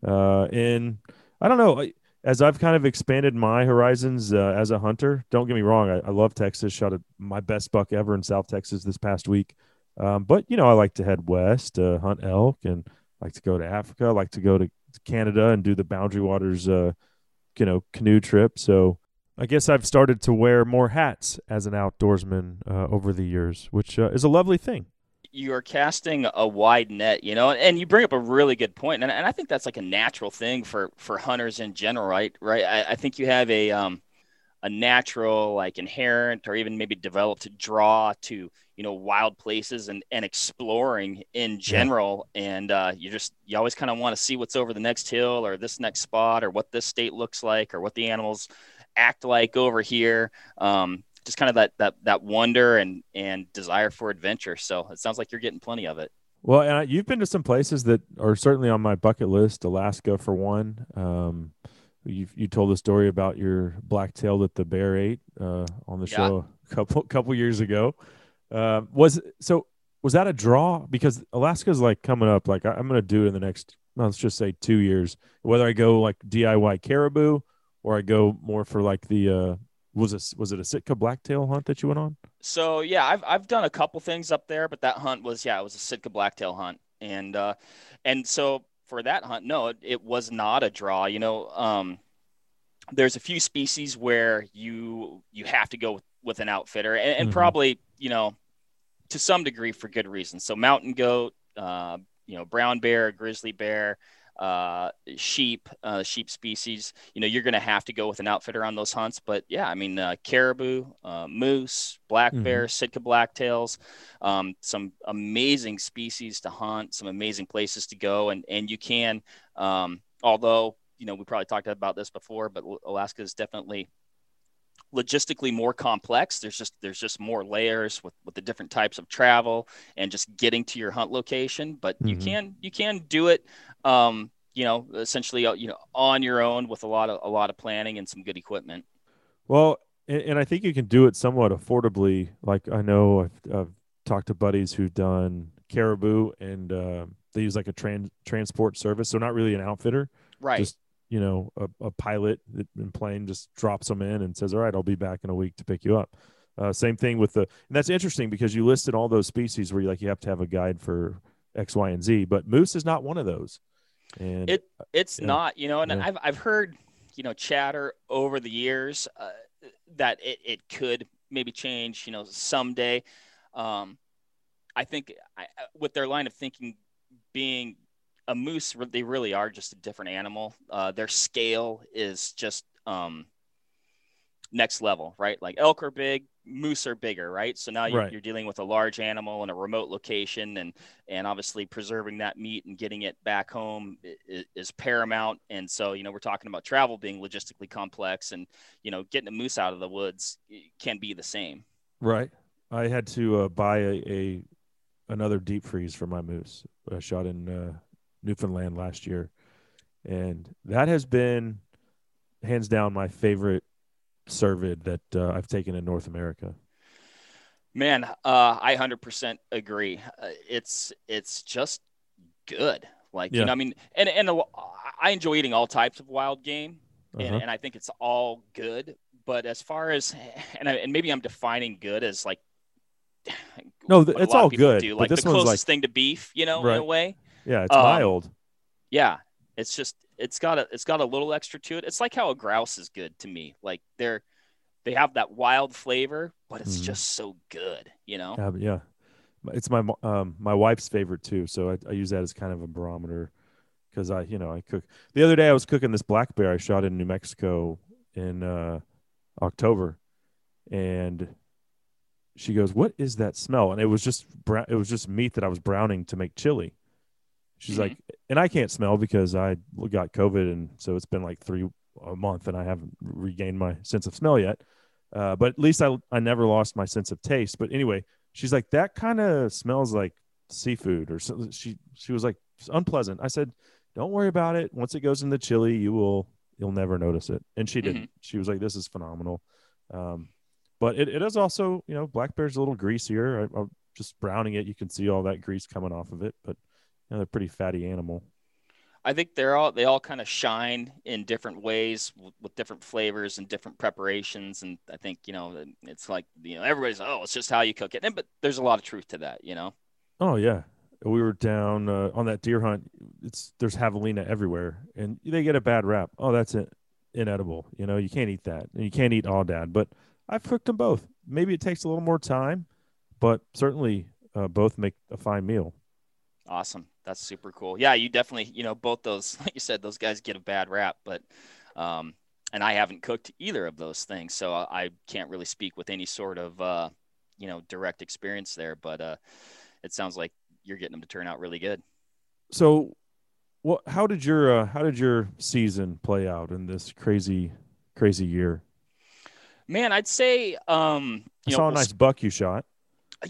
[SPEAKER 2] Uh, and I don't know, as I've kind of expanded my horizons uh, as a hunter, don't get me wrong, I, I love Texas. Shot a, my best buck ever in South Texas this past week. Um, but, you know, I like to head west, uh, hunt elk, and like to go to Africa. Like to go to Canada and do the Boundary Waters, uh, you know, canoe trip. So I guess I've started to wear more hats as an outdoorsman uh, over the years, which uh, is a lovely thing
[SPEAKER 9] you're casting a wide net, you know, and you bring up a really good point, and, and I think that's like a natural thing for for hunters in general, right? Right. I, I think you have a um a natural, like inherent, or even maybe developed draw to you know wild places and and exploring in general, yeah. and uh, you just you always kind of want to see what's over the next hill or this next spot or what this state looks like or what the animals act like over here. Um, just kind of that that that wonder and and desire for adventure. So it sounds like you're getting plenty of it.
[SPEAKER 2] Well, and you've been to some places that are certainly on my bucket list. Alaska, for one. Um, you you told a story about your black tail that the bear ate uh, on the yeah. show a couple couple years ago. Uh, was so was that a draw? Because Alaska's like coming up. Like I, am going to do it in the next let's just say two years. Whether I go like DIY caribou or I go more for like the uh, was it was it a Sitka blacktail hunt that you went on?
[SPEAKER 9] So yeah, I've I've done a couple things up there, but that hunt was yeah, it was a Sitka blacktail hunt, and uh, and so for that hunt, no, it, it was not a draw. You know, um, there's a few species where you you have to go with, with an outfitter, and, and mm-hmm. probably you know to some degree for good reasons. So mountain goat, uh, you know, brown bear, grizzly bear. Uh, sheep, uh, sheep species, you know, you're going to have to go with an outfitter on those hunts. But yeah, I mean, uh, caribou, uh, moose, black
[SPEAKER 2] Mhm.
[SPEAKER 9] bear, Sitka blacktails, um, some amazing species to hunt, some amazing places to go, and and you can, um, although you know we probably talked about this before, but Alaska is definitely logistically more complex there's just there's just more layers with with the different types of travel and just getting to your hunt location but you
[SPEAKER 2] Mhm.
[SPEAKER 9] can you can do it um you know essentially uh, you know on your own with a lot of a lot of planning and some good equipment
[SPEAKER 2] Well, and, and I think you can do it somewhat affordably. Like I know I've, I've talked to buddies who've done caribou, and uh, they use like a trans transport service, so not really an outfitter.
[SPEAKER 9] right
[SPEAKER 2] Just you know, a, a pilot that- in plane just drops them in and says, "All right, I'll be back in a week to pick you up." Uh, same thing with the, and that's interesting because you listed all those species where you like you have to have a guide for X, Y, and Z, but moose is not one of those. And
[SPEAKER 9] it it's
[SPEAKER 2] yeah.
[SPEAKER 9] not you know and
[SPEAKER 2] Yeah.
[SPEAKER 9] i've i've heard you know chatter over the years uh, that it, it could maybe change you know someday um i think I, with their line of thinking being a moose they really are just a different animal uh their scale is just um next level right like elk are big moose are bigger right so now you're,
[SPEAKER 2] Right.
[SPEAKER 9] you're dealing with a large animal in a remote location and and obviously preserving that meat and getting it back home is, is paramount and so you know we're talking about travel being logistically complex and you know getting a moose out of the woods can be the same
[SPEAKER 2] Right. I had to uh, buy a, a another deep freeze for my moose. I shot in uh, Newfoundland last year, and that has been hands down my favorite cervid that uh, I've taken in North America.
[SPEAKER 9] man uh i 100% agree uh, it's it's just good like you know i mean and and a i enjoy eating all types of wild game and,
[SPEAKER 2] Uh-huh.
[SPEAKER 9] and i think it's all good but as far as and, I, and maybe i'm defining good as like
[SPEAKER 2] No, it's all good,
[SPEAKER 9] do, like
[SPEAKER 2] this
[SPEAKER 9] the closest
[SPEAKER 2] like-
[SPEAKER 9] thing to beef you know in a way
[SPEAKER 2] Yeah, it's
[SPEAKER 9] Um,
[SPEAKER 2] mild.
[SPEAKER 9] yeah it's just it's got a it's got a little extra to it it's like how a grouse is good to me like they're they have that wild flavor but it's
[SPEAKER 2] Mhm.
[SPEAKER 9] just so good you know
[SPEAKER 2] Yeah, yeah, it's my um my wife's favorite too. So I, I use that as kind of a barometer because I you know I cook. The other day I was cooking this black bear I shot in New Mexico in uh, October, and she goes, "What is that smell?" And it was just brown. It was just meat that I was browning to make chili. She's
[SPEAKER 9] Mhm.
[SPEAKER 2] like, and I can't smell because I got COVID, and so it's been like three a month, and I haven't regained my sense of smell yet. Uh, but at least I I never lost my sense of taste. But anyway, she's like, that kind of smells like seafood, or so, she she was like "It's unpleasant. I said, don't worry about it. Once it goes in the chili, you will you'll never notice it. And she didn't. She was like, this is phenomenal. Um, but it, it is also you know black bear's a little greasier. I, I'm just browning it, you can see all that grease coming off of it, but know, they're pretty fatty animal.
[SPEAKER 9] I think they're all they all kind of shine in different ways with, with different flavors and different preparations. And I think you know it's like you know everybody's oh it's just how you cook it, and, but there's a lot of truth to that. You know,
[SPEAKER 2] Oh yeah, we were down uh, on that deer hunt. It's there's javelina everywhere, and they get a bad rap. Oh, that's it, inedible. You know, you can't eat that, and you can't eat all dad. But I've cooked them both. Maybe it takes a little more time, but certainly uh, both make a fine meal.
[SPEAKER 9] awesome, that's super cool. Yeah, you definitely you know both those like you said those guys get a bad rap, but um, and I haven't cooked either of those things, so I, I can't really speak with any sort of uh, you know direct experience there. But uh, it sounds like you're getting them to turn out really good.
[SPEAKER 2] So, what? How did your uh, how did your season play out in this crazy crazy year?
[SPEAKER 9] Man, I'd say um,
[SPEAKER 2] I
[SPEAKER 9] you know,
[SPEAKER 2] saw a nice buck you shot.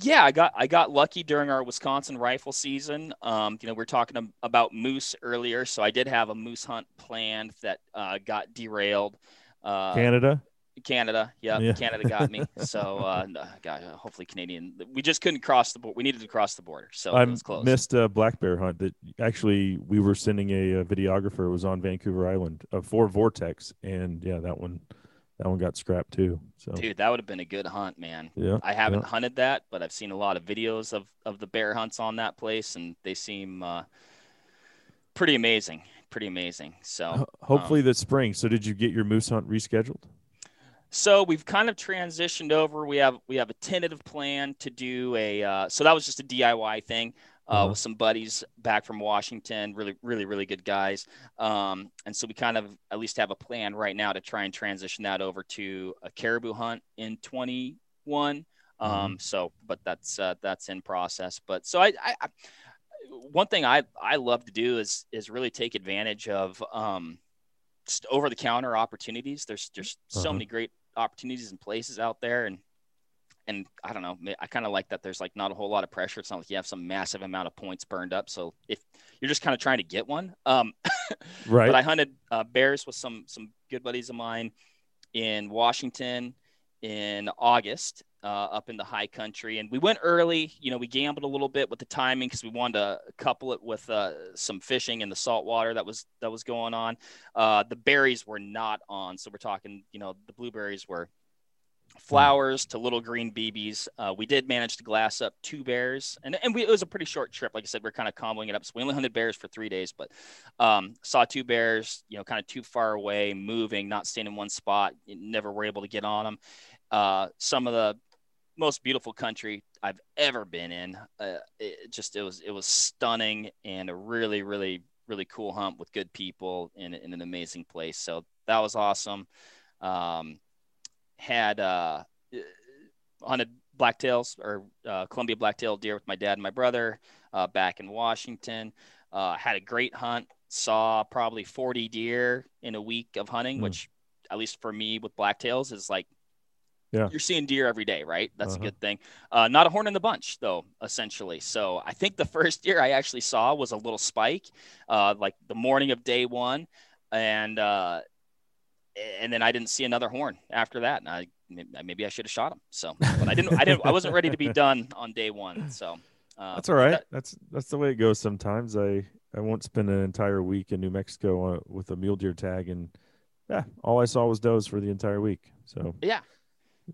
[SPEAKER 9] Yeah, I got I got lucky during our Wisconsin rifle season. Um, you know, we are talking about moose earlier, so I did have a moose hunt planned that uh, got derailed. Uh,
[SPEAKER 2] Canada.
[SPEAKER 9] Canada, yep,
[SPEAKER 2] Yeah.
[SPEAKER 9] Canada got me. So, uh, God, uh, hopefully Canadian. We just couldn't cross the border. We needed to cross the border, so
[SPEAKER 2] I
[SPEAKER 9] it was close.
[SPEAKER 2] missed a black bear hunt that actually we were sending a, uh videographer. It was on Vancouver Island uh, for Vortex, and yeah, that one that one got scrapped too. So
[SPEAKER 9] Dude, that would have been a good hunt, man.
[SPEAKER 2] Yeah,
[SPEAKER 9] I haven't
[SPEAKER 2] yeah.
[SPEAKER 9] hunted that, but I've seen a lot of videos of of the bear hunts on that place, and they seem uh, pretty amazing. Pretty amazing. So um,
[SPEAKER 2] hopefully this spring. So did you get your moose hunt rescheduled?
[SPEAKER 9] So we've kind of transitioned over. We have we have a tentative plan to do a. Uh, so that was just a DIY thing. Uh,
[SPEAKER 2] Uh-huh.
[SPEAKER 9] with some buddies back from Washington. Really, really, really good guys. Um, and so we kind of at least have a plan right now to try and transition that over to a caribou hunt in 21. Um, so, but that's uh, that's in process. But so I, I, I one thing I I love to do is is really take advantage of um, over the counter opportunities. There's just so
[SPEAKER 2] Uh-huh.
[SPEAKER 9] many great opportunities and places out there, and and I don't know. I kind of like that. There's like not a whole lot of pressure. It's not like you have some massive amount of points burned up. So if you're just kind of trying to get one, um,
[SPEAKER 2] Right.
[SPEAKER 9] But I hunted uh, bears with some some good buddies of mine in Washington in August uh, up in the high country, and we went early. You know, we gambled a little bit with the timing because we wanted to couple it with uh, some fishing in the salt water that was that was going on. Uh, the berries were not on, so we're talking. You know, the blueberries were flowers to little green BBs. Uh, we did manage to glass up two bears, and and we, it was a pretty short trip. Like I said, we are kind of comboing it up, so we only hunted bears for three days, but um, saw two bears. You know, kind of too far away, moving, not staying in one spot. Never were able to get on them. Uh, some of the most beautiful country I've ever been in. Uh, it just it was it was stunning and a really really really cool hunt with good people in, in an amazing place. So that was awesome. Um, had uh, hunted blacktails or uh, Columbia blacktail deer with my dad and my brother uh, back in Washington. Uh, had a great hunt. Saw probably 40 deer in a week of hunting,
[SPEAKER 2] Mm.
[SPEAKER 9] which at least for me with blacktails is like
[SPEAKER 2] Yeah.
[SPEAKER 9] you're seeing deer every day, right? That's
[SPEAKER 2] Uh-huh.
[SPEAKER 9] a good thing. Uh, not a horn in the bunch, though, essentially. So I think the first deer I actually saw was a little spike, uh, like the morning of day one, and uh, and then I didn't see another horn after that. And I maybe I should have shot him. So, but I didn't. I didn't. I wasn't ready to be done on day one. So uh,
[SPEAKER 2] That's all right.
[SPEAKER 9] that-
[SPEAKER 2] that's that's the way it goes sometimes. I I won't spend an entire week in New Mexico uh, with a mule deer tag, and yeah, all I saw was does for the entire week. So
[SPEAKER 9] yeah.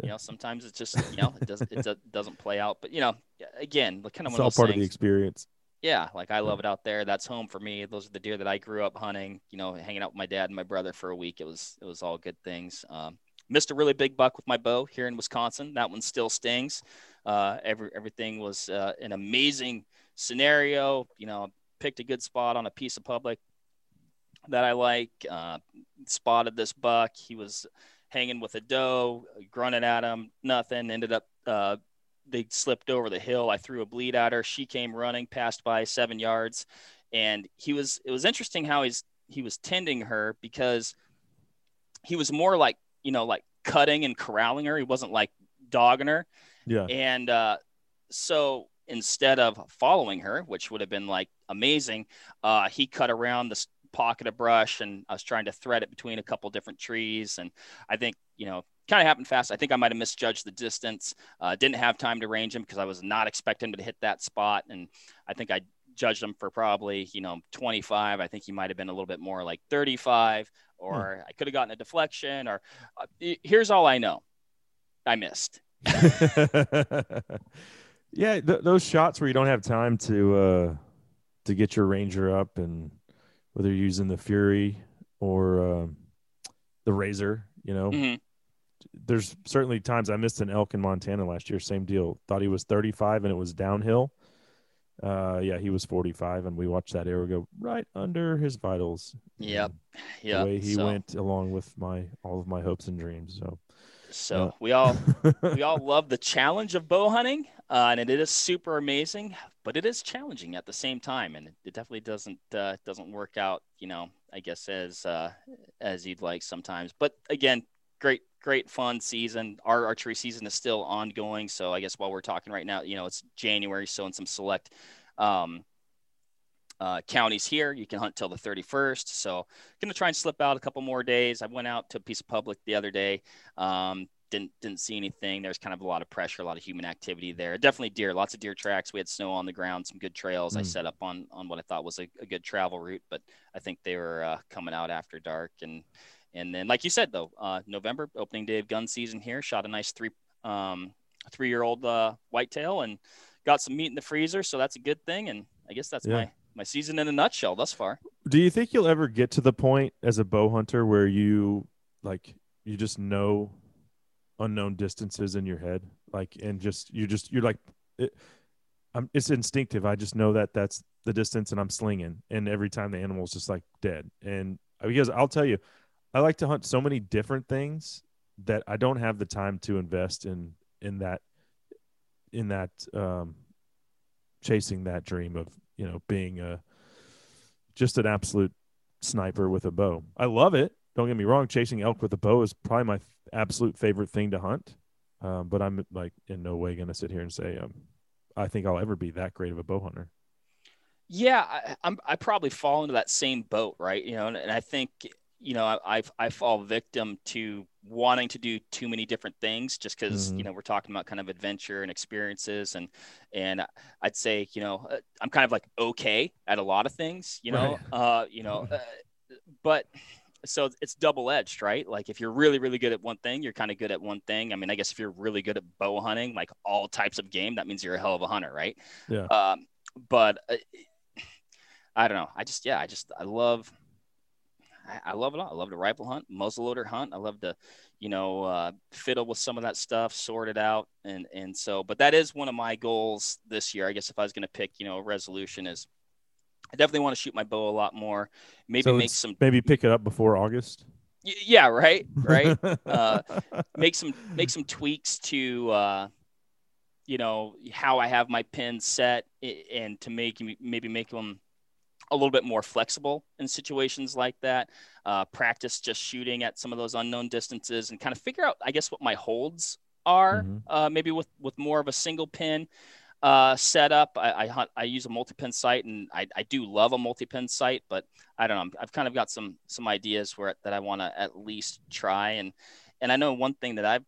[SPEAKER 9] You know, sometimes it's just you know it doesn't it doesn't play out. But you know, again, kind of
[SPEAKER 2] it's
[SPEAKER 9] one
[SPEAKER 2] all
[SPEAKER 9] of those
[SPEAKER 2] part of the experience.
[SPEAKER 9] Yeah, like I love it out there. That's home for me. Those are the deer that I grew up hunting. You know, hanging out with my dad and my brother for a week. It was it was all good things. Um, missed a really big buck with my bow here in Wisconsin. That one still stings. Uh, every everything was uh, an amazing scenario. You know, picked a good spot on a piece of public that I like. Uh, spotted this buck. He was hanging with a doe, grunting at him. Nothing. Ended up uh, they slipped over the hill. I threw a bleed at her. She came running, passed by seven yards, and he was. It was interesting how he's he was tending her because he was more like you know like cutting and corralling her. He wasn't like dogging her.
[SPEAKER 2] Yeah.
[SPEAKER 9] And uh, so instead of following her, which would have been like amazing, uh, he cut around this pocket of brush and I was trying to thread it between a couple different trees. And I think, you know, kind of happened fast. I think I might have misjudged the distance. Uh, didn't have time to range him because I was not expecting him to hit that spot. And I think I judged him for probably, you know, 25. I think he might have been a little bit more like 35 or I could have gotten a deflection or uh, here's all I know. I missed.
[SPEAKER 2] yeah, th- those shots where you don't have time to uh to get your ranger up, and whether you're using the Fury or um the Razor, you know,
[SPEAKER 9] Mhm.
[SPEAKER 2] There's certainly times I missed an elk in Montana last year. Same deal. Thought he was 35 and it was downhill. Uh, yeah, he was 45, and we watched that arrow go right under his vitals.
[SPEAKER 9] Yep. Yep.
[SPEAKER 2] The way he
[SPEAKER 9] So-
[SPEAKER 2] went along with my all of my hopes and dreams. So
[SPEAKER 9] So
[SPEAKER 2] Uh,
[SPEAKER 9] we all we all love the challenge of bow hunting, uh, and it is super amazing, but it is challenging at the same time, and it definitely doesn't uh, doesn't work out, you know, I guess as uh, as you'd like sometimes. But again, great great fun season. Our archery season is still ongoing, so I guess while we're talking right now, you know, it's January, so in some select. Um, uh, counties here. You can hunt till the 31st. So going to try and slip out a couple more days. I went out to a piece of public the other day. Um, didn't didn't see anything. There's kind of a lot of pressure, a lot of human activity there. Definitely deer, lots of deer tracks. We had snow on the ground, some good trails. I
[SPEAKER 2] Mm.
[SPEAKER 9] set up on on what I thought was a, a good travel route, but I think they were uh, coming out after dark. And and then, like you said, though, uh, November opening day of gun season here. Shot a nice three um, three year old uh, whitetail and got some meat in the freezer, so that's a good thing. And I guess that's
[SPEAKER 2] Yeah.
[SPEAKER 9] my my season in a nutshell thus far.
[SPEAKER 2] Do you think you'll ever get to the point as a bow hunter where you like you just know unknown distances in your head, like and just you just you're like, it, I'm, it's instinctive. I just know that that's the distance, and I'm slinging, and every time the animal's just like dead. And because I'll tell you, I like to hunt so many different things that I don't have the time to invest in in that in that um, chasing that dream of you know being a just an absolute sniper with a bow. I love it. Don't get me wrong. Chasing elk with a bow is probably my absolute favorite thing to hunt. Um, but I'm like in no way going to sit here and say um, I think I'll ever be that great of a bow hunter.
[SPEAKER 9] Yeah, I, I'm. I probably fall into that same boat, right? You know, and, and I think you know I, I I fall victim to wanting to do too many different things just because
[SPEAKER 2] Mhm.
[SPEAKER 9] you know we're talking about kind of adventure and experiences and and I'd say you know uh, I'm kind of like okay at a lot of things, you know, uh, you know, uh, but so it's double edged, right? Like if you're really, really good at one thing, you're kind of good at one thing. I mean, I guess if you're really good at bow hunting, like all types of game, that means you're a hell of a hunter, right?
[SPEAKER 2] Yeah.
[SPEAKER 9] Um, but uh, I don't know. I just, yeah, I just, I love, I, I love it all. I love to rifle hunt, muzzleloader hunt. I love to, you know, uh, fiddle with some of that stuff, sort it out, and and so. But that is one of my goals this year. I guess if I was going to pick, you know, a resolution is, I definitely want to shoot my bow a lot more. Maybe
[SPEAKER 2] So
[SPEAKER 9] make some
[SPEAKER 2] maybe pick it up before August.
[SPEAKER 9] Y- yeah right right uh, make some make some tweaks to uh, you know how i have my pins set and to make maybe make them a little bit more flexible in situations like that uh, practice just shooting at some of those unknown distances and kind of figure out i guess what my holds are
[SPEAKER 2] Mhm.
[SPEAKER 9] uh, maybe with with more of a single pin uh, setup. I, I hunt. I use a multi-pin sight, and I, I do love a multi-pin sight. But I don't know. I've kind of got some some ideas where that I want to at least try. And and I know one thing that I've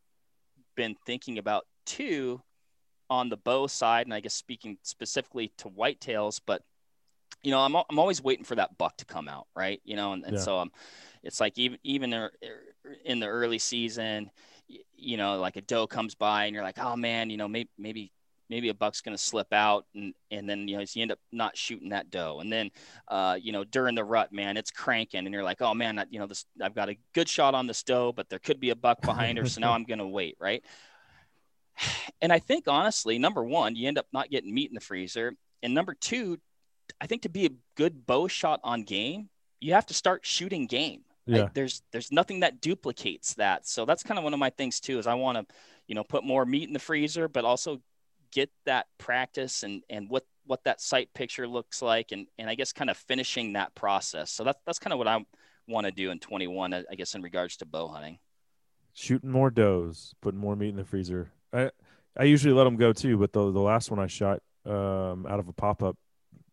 [SPEAKER 9] been thinking about too on the bow side, and I guess speaking specifically to whitetails, but you know, I'm I'm always waiting for that buck to come out, right? You know, and, and
[SPEAKER 2] Yeah.
[SPEAKER 9] so um, it's like even even er- in the early season, you know, like a doe comes by, and you're like, oh man, you know, maybe maybe maybe a buck's going to slip out and and then you know you end up not shooting that doe and then uh, you know during the rut man it's cranking and you're like oh man I, you know this i've got a good shot on this doe but there could be a buck behind her so now i'm going to wait right and i think honestly number one you end up not getting meat in the freezer and number two i think to be a good bow shot on game you have to start shooting game. Like, there's there's nothing that duplicates that. So that's kind of one of my things too is i want to you know put more meat in the freezer but also get that practice and and what what that sight picture looks like and and i guess kind of finishing that process. So that's that's kind of what i want to do in 21 i I guess in regards to bow hunting.
[SPEAKER 2] Shooting more does, putting more meat in the freezer. I I usually let them go too, but the the last one I shot um, out of a pop up,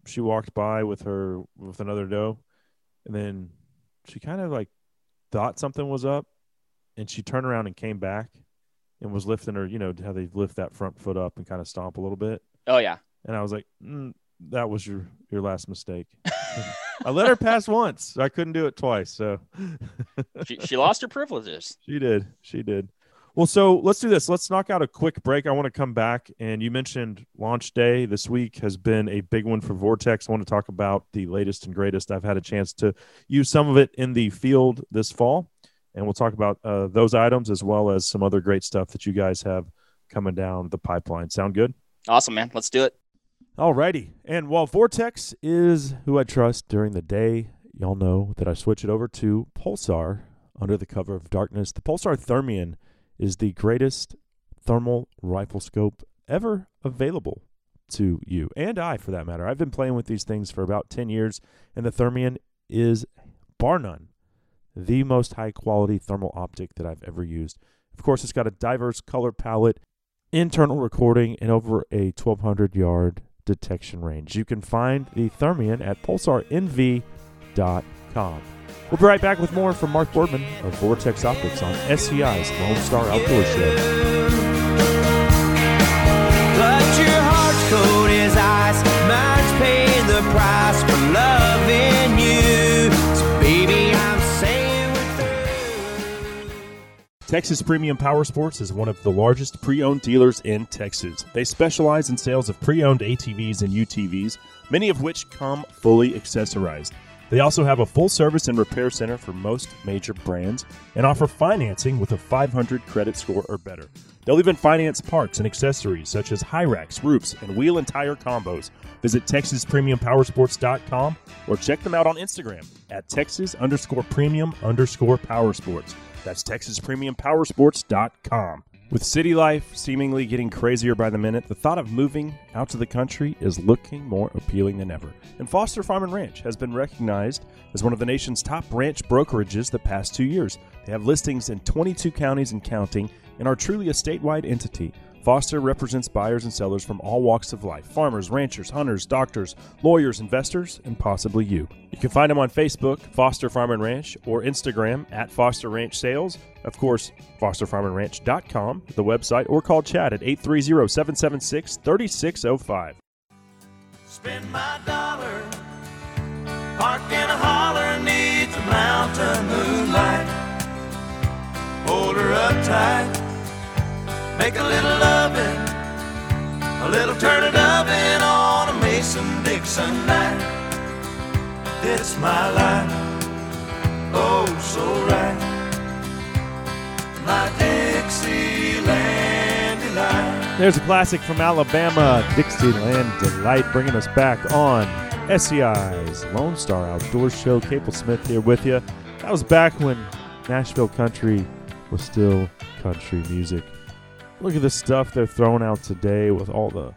[SPEAKER 2] she walked by with her with another doe, and then she kind of like thought something was up, and she turned around and came back, and was lifting her. You know how they lift that front foot up and kind of stomp a little bit.
[SPEAKER 9] oh yeah
[SPEAKER 2] And I was like, mm, that was your your last mistake. I let her pass once. I couldn't do it twice. So
[SPEAKER 9] she, she lost her privileges
[SPEAKER 2] she did. She did. Well, so let's do this. Let's knock out a quick break. I want to come back. And you mentioned launch day this week has been a big one for Vortex. I want to talk about the latest and greatest. I've had a chance to use some of it in the field this fall. And we'll talk about uh, those items as well as some other great stuff that you guys have coming down the pipeline. Sound good?
[SPEAKER 9] awesome man let's do it
[SPEAKER 2] Alrighty. And while Vortex is who I trust during the day, y'all know that I switch it over to Pulsar under the cover of darkness. The Pulsar Thermion is the greatest thermal rifle scope ever available to you and I, for that matter. I've been playing with these things for about 10 years, and the Thermion is, bar none, the most high quality thermal optic that I've ever used. Of course, it's got a diverse color palette internal recording and over a 1200 yard detection range. You can find the Thermion at pulsarnv.com. We'll be right back with more from Mark Boardman of Vortex Optics on SCI's Lone Star Outdoor Show.
[SPEAKER 1] But your heart's cold as ice. Mine's paying the price for loving you. So baby, I'm saying.
[SPEAKER 3] Texas Premium Power Sports is one of the largest pre owned dealers in Texas. They specialize in sales of pre owned ATVs and UTVs, many of which come fully accessorized. They also have a full service and repair center for most major brands and offer financing with a 500 credit score or better. They'll even finance parts and accessories such as high racks, roofs, and wheel and tire combos. Visit TexasPremiumPowersports.com or check them out on Instagram at Texas underscore premium underscore powersports. That's TexasPremiumPowersports.com. With city life seemingly getting crazier by the minute, the thought of moving out to the country is looking more appealing than ever. And Foster Farm and Ranch has been recognized as one of the nation's top ranch brokerages the past two years. They have listings in 22 counties and counting and are truly a statewide entity. Foster represents buyers and sellers from all walks of life farmers, ranchers, hunters, doctors, lawyers, investors, and possibly you. You can find them on Facebook, Foster Farm and Ranch, or Instagram at Foster Ranch Sales. Of course, fosterfarmandranch.com, the website, or call Chad at 830 776 3605.
[SPEAKER 1] Spend my dollar, park a holler neath the mountain moonlight. Hold her up tight, make a little loving, a little turn it oven on a Mason Dixon night. It's my life, oh so right. My Dixieland delight.
[SPEAKER 2] There's a classic from Alabama, Dixieland Delight, bringing us back on SCI's Lone Star Outdoor Show. Cable Smith here with you. That was back when Nashville country was still country music. Look at the stuff they're throwing out today with all the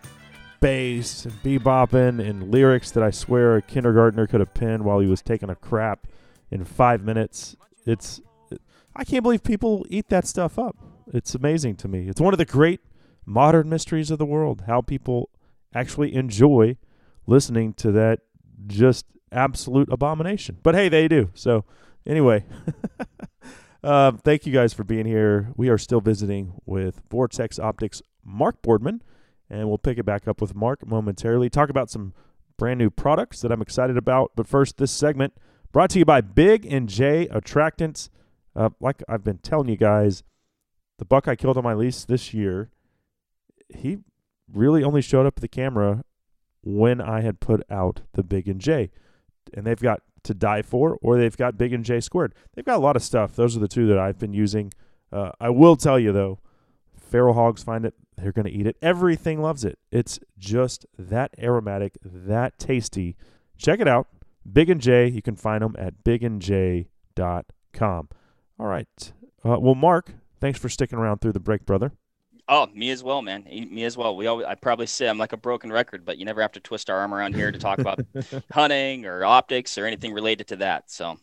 [SPEAKER 2] bass and bebopping and lyrics that I swear a kindergartner could have penned while he was taking a crap in five minutes. It's I can't believe people eat that stuff up. It's amazing to me. It's one of the great modern mysteries of the world how people actually enjoy listening to that just absolute abomination. But hey, they do. So, anyway, uh, thank you guys for being here. We are still visiting with Vortex Optics Mark Boardman, and we'll pick it back up with Mark momentarily. Talk about some brand new products that I'm excited about. But first, this segment brought to you by Big and J Attractants. Uh, like I've been telling you guys, the buck I killed on my lease this year, he really only showed up at the camera when I had put out the Big and J. And they've got to die for, or they've got Big and J squared. They've got a lot of stuff. Those are the two that I've been using. Uh, I will tell you though, feral hogs find it, they're going to eat it. Everything loves it. It's just that aromatic, that tasty. Check it out. Big and J. You can find them at bigandj.com. All right. Uh, well, Mark, thanks for sticking around through the break, brother.
[SPEAKER 9] Oh, me as well, man. Me as well. We always, I probably say I'm like a broken record, but you never have to twist our arm around here to talk about hunting or optics or anything related to that. So,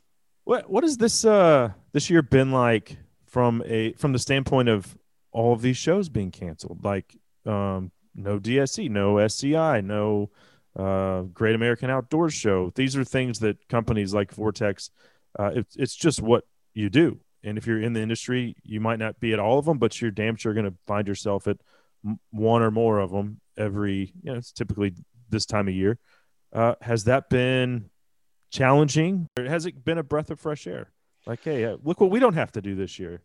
[SPEAKER 2] what what has this uh this year been like from a from the standpoint of all of these shows being canceled? Like, um, no DSC, no SCI, no uh, Great American Outdoors Show. These are things that companies like Vortex. Uh, it's it's just what you do. And if you're in the industry, you might not be at all of them, but you're damn sure going to find yourself at one or more of them every. You know, it's typically this time of year. Uh, has that been challenging, or has it been a breath of fresh air? Like, hey, uh, look what we don't have to do this year.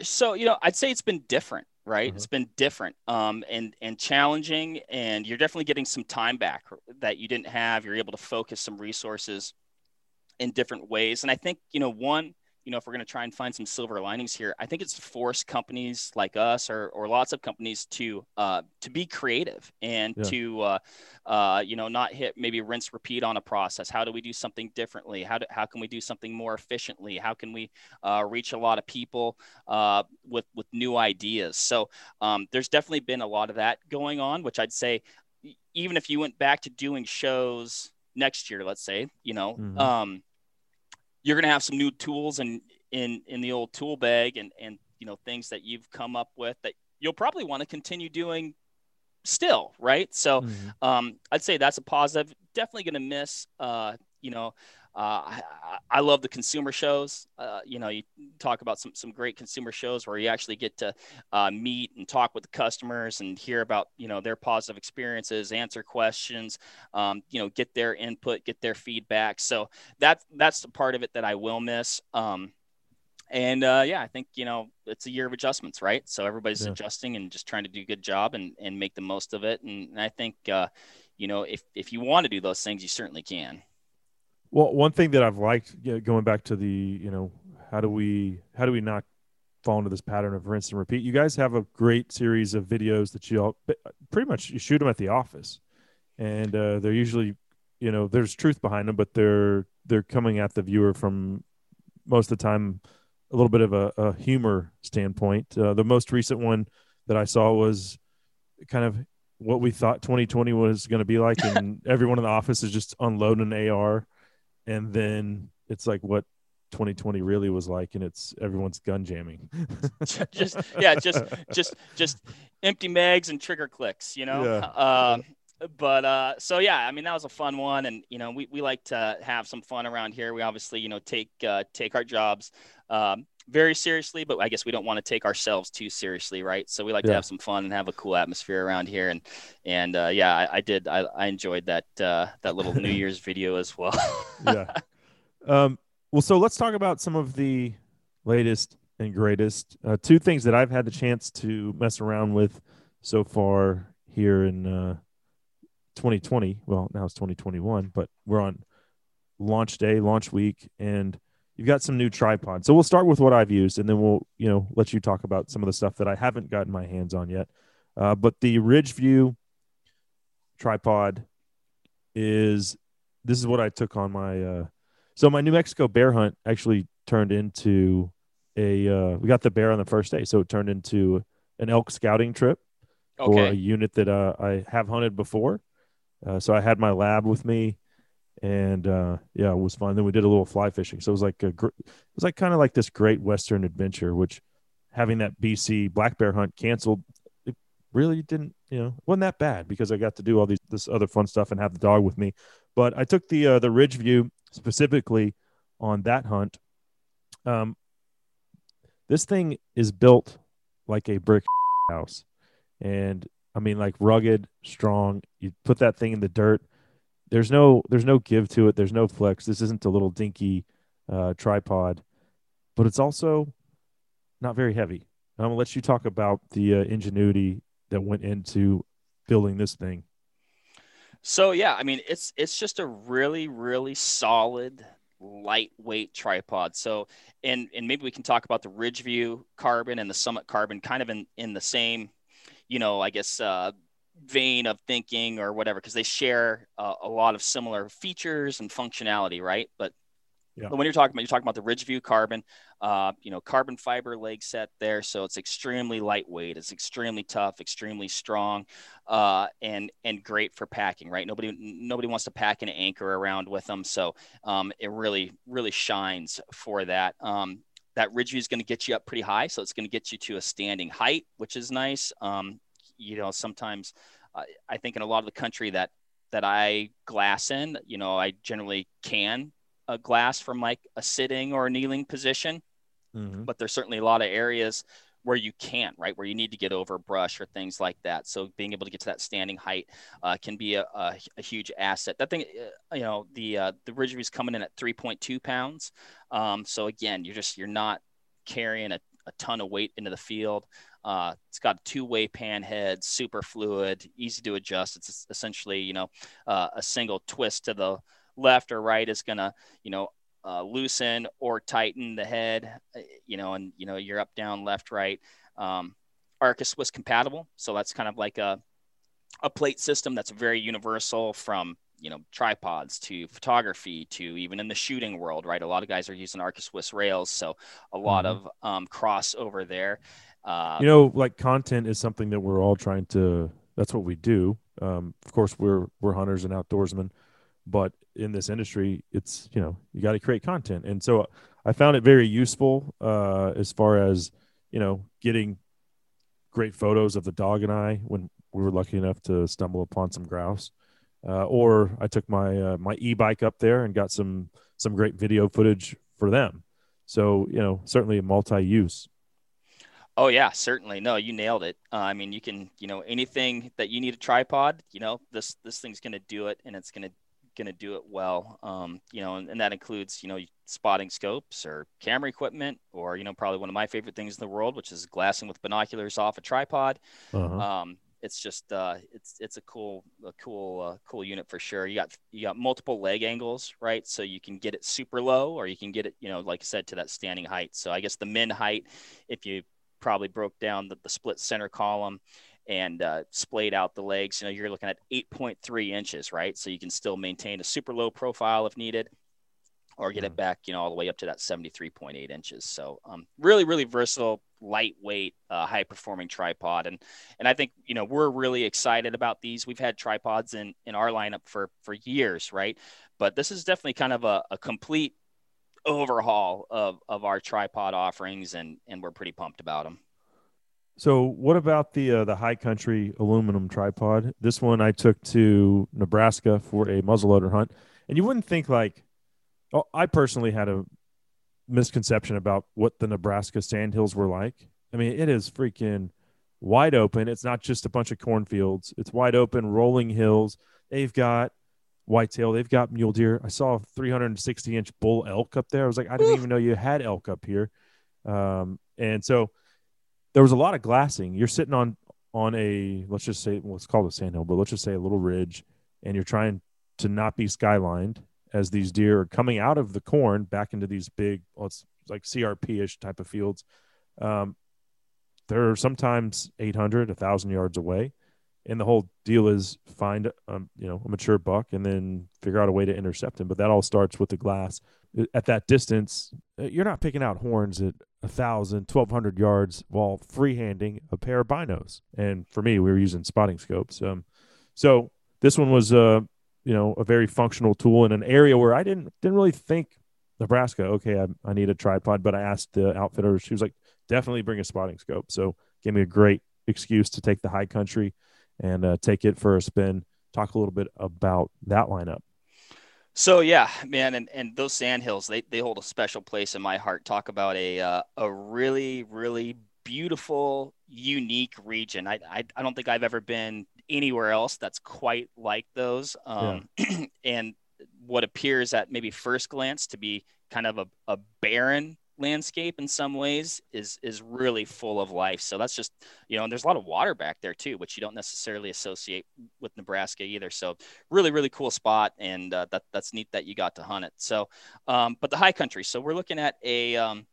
[SPEAKER 9] So you know, I'd say it's been different, right? Mm-hmm. It's been different, um, and and challenging, and you're definitely getting some time back that you didn't have. You're able to focus some resources in different ways, and I think you know one you know, if we're going to try and find some silver linings here, I think it's forced companies like us or, or lots of companies to uh, to be creative and yeah. to uh, uh, you know not hit maybe rinse repeat on a process. How do we do something differently? How do, how can we do something more efficiently? How can we uh, reach a lot of people uh, with with new ideas? So um, there's definitely been a lot of that going on, which I'd say even if you went back to doing shows next year, let's say, you know. Mm-hmm. Um, you're going to have some new tools and in in the old tool bag and and you know things that you've come up with that you'll probably want to continue doing still right so mm-hmm. um, i'd say that's a positive definitely going to miss uh, you know I, I, love the consumer shows. Uh, you know, you talk about some some great consumer shows where you actually get to uh, meet and talk with the customers and hear about you know their positive experiences, answer questions, um, you know, get their input, get their feedback. So that's that's the part of it that I will miss. Um, and uh, yeah, I think you know it's a year of adjustments, right? So everybody's yeah. adjusting and just trying to do a good job and, and make the most of it. And, and I think uh, you know if if you want to do those things, you certainly can.
[SPEAKER 2] Well, one thing that I've liked you know, going back to the, you know, how do we how do we not fall into this pattern of rinse and repeat? You guys have a great series of videos that you all pretty much you shoot them at the office, and uh, they're usually, you know, there's truth behind them, but they're they're coming at the viewer from most of the time a little bit of a, a humor standpoint. Uh, the most recent one that I saw was kind of what we thought 2020 was going to be like, and everyone in the office is just unloading an AR, and then it's like what 2020 really was like, and it's everyone's gun jamming.
[SPEAKER 9] just yeah, just just just empty mags and trigger clicks, you know. Yeah. Um, but uh, so yeah, I mean that was a fun one, and you know we, we like to have some fun around here. We obviously you know take uh, take our jobs um, very seriously, but I guess we don't want to take ourselves too seriously, right? So we like yeah. to have some fun and have a cool atmosphere around here, and and uh, yeah, I, I, did I, I enjoyed that uh, that little New Year's video as well.
[SPEAKER 2] yeah. Um, well, so let's talk about some of the latest and greatest. Uh, two things that I've had the chance to mess around with so far here in uh, 2020. Well, now it's 2021, but we're on launch day, launch week, and you've got some new tripods. So we'll start with what I've used, and then we'll you know let you talk about some of the stuff that I haven't gotten my hands on yet. Uh, but the Ridgeview tripod is this is what I took on my uh, so my New Mexico bear hunt actually turned into a uh, we got the bear on the first day, so it turned into an elk scouting trip okay. for a unit that uh, I have hunted before. Uh, so I had my lab with me, and uh, yeah, it was fun. Then we did a little fly fishing. So it was like a gr- it was like kind of like this great western adventure. Which having that BC black bear hunt canceled, it really didn't you know wasn't that bad because I got to do all these this other fun stuff and have the dog with me. But I took the uh, the Ridgeview specifically on that hunt. Um, this thing is built like a brick house, and I mean like rugged, strong. You put that thing in the dirt. There's no there's no give to it. There's no flex. This isn't a little dinky uh, tripod, but it's also not very heavy. I'm gonna let you talk about the uh, ingenuity that went into building this thing.
[SPEAKER 9] So yeah, I mean it's it's just a really really solid lightweight tripod. So and and maybe we can talk about the Ridgeview carbon and the Summit carbon kind of in in the same, you know, I guess uh, vein of thinking or whatever because they share uh, a lot of similar features and functionality, right? But yeah. But when you're talking about you're talking about the Ridgeview carbon, uh, you know, carbon fiber leg set there, so it's extremely lightweight, it's extremely tough, extremely strong, uh, and and great for packing. Right? Nobody nobody wants to pack an anchor around with them, so um, it really really shines for that. Um, that Ridgeview is going to get you up pretty high, so it's going to get you to a standing height, which is nice. Um, you know, sometimes uh, I think in a lot of the country that that I glass in, you know, I generally can a glass from like a sitting or a kneeling position, mm-hmm. but there's certainly a lot of areas where you can't, right? Where you need to get over brush or things like that. So being able to get to that standing height uh, can be a, a, a, huge asset. That thing, uh, you know, the uh, the Ridgeview is coming in at 3.2 pounds. Um, so again, you're just you're not carrying a, a ton of weight into the field. Uh, it's got a two-way pan head, super fluid, easy to adjust. It's essentially, you know, uh, a single twist to the left or right is going to, you know, uh, loosen or tighten the head, uh, you know, and, you know, you're up, down, left, right. Um, Arca Swiss compatible. So that's kind of like a, a plate system that's very universal from, you know, tripods to photography to even in the shooting world, right? A lot of guys are using Arca Swiss rails. So a lot mm-hmm. of um, crossover there.
[SPEAKER 2] Uh, you know, like content is something that we're all trying to, that's what we do. Um, of course, we're, we're hunters and outdoorsmen but in this industry it's you know you got to create content and so i found it very useful uh, as far as you know getting great photos of the dog and i when we were lucky enough to stumble upon some grouse uh, or i took my uh, my e-bike up there and got some some great video footage for them so you know certainly a multi-use
[SPEAKER 9] Oh yeah, certainly. No, you nailed it. Uh, I mean, you can, you know, anything that you need a tripod, you know, this this thing's going to do it, and it's going to going to do it well. Um, you know, and, and, that includes, you know, spotting scopes or camera equipment, or, you know, probably one of my favorite things in the world, which is glassing with binoculars off a tripod. Uh-huh. Um, it's just uh, it's it's a cool a cool uh, cool unit for sure. You got you got multiple leg angles, right? So you can get it super low, or you can get it, you know, like I said, to that standing height. So I guess the min height, if you probably broke down the, the split center column and uh, splayed out the legs, you know, you're looking at 8.3 inches, right? So you can still maintain a super low profile if needed or get it back, you know, all the way up to that 73.8 inches. So um, really, really versatile, lightweight, uh, high performing tripod. And, and I think, you know, we're really excited about these. We've had tripods in, in our lineup for, for years, right? But this is definitely kind of a, a complete overhaul of, of our tripod offerings. And, and we're pretty pumped about them.
[SPEAKER 2] So, what about the uh, the high country aluminum tripod? This one I took to Nebraska for a muzzleloader hunt, and you wouldn't think like Oh, I personally had a misconception about what the Nebraska sandhills were like. I mean, it is freaking wide open. It's not just a bunch of cornfields. It's wide open, rolling hills. They've got whitetail. They've got mule deer. I saw a 360 inch bull elk up there. I was like, I didn't even know you had elk up here. Um, and so there was a lot of glassing. You're sitting on on a let's just say well, it's called a sandhill, but let's just say a little ridge, and you're trying to not be skylined as these deer are coming out of the corn back into these big, it's like CRP ish type of fields. Um, they're sometimes 800, 1,000 yards away. And the whole deal is find, um, you know, a mature buck and then figure out a way to intercept him. But that all starts with the glass. At that distance, uh, you're not picking out horns at 1,000, 1,200 yards while freehanding a pair of binos. And for me, we were using spotting scopes. Um, so this one was uh, you know a very functional tool in an area where I didn't didn't really think Nebraska. Okay, I, I need a tripod, but I asked the outfitter. She was like, definitely bring a spotting scope. So gave me a great excuse to take the high country and uh, take it for a spin. Talk a little bit about that lineup.
[SPEAKER 9] So yeah, man, and, and those sandhills they, they hold a special place in my heart. Talk about a uh, a really really beautiful, unique region. I, I I don't think I've ever been anywhere else that's quite like those. Um, yeah. and what appears at maybe first glance to be kind of a, a barren landscape in some ways is is really full of life. So that's just you know, and there's a lot of water back there too, which you don't necessarily associate with Nebraska either. So really, really cool spot, and uh, that that's neat that you got to hunt it. So, um, but the high country. So we're looking at a um,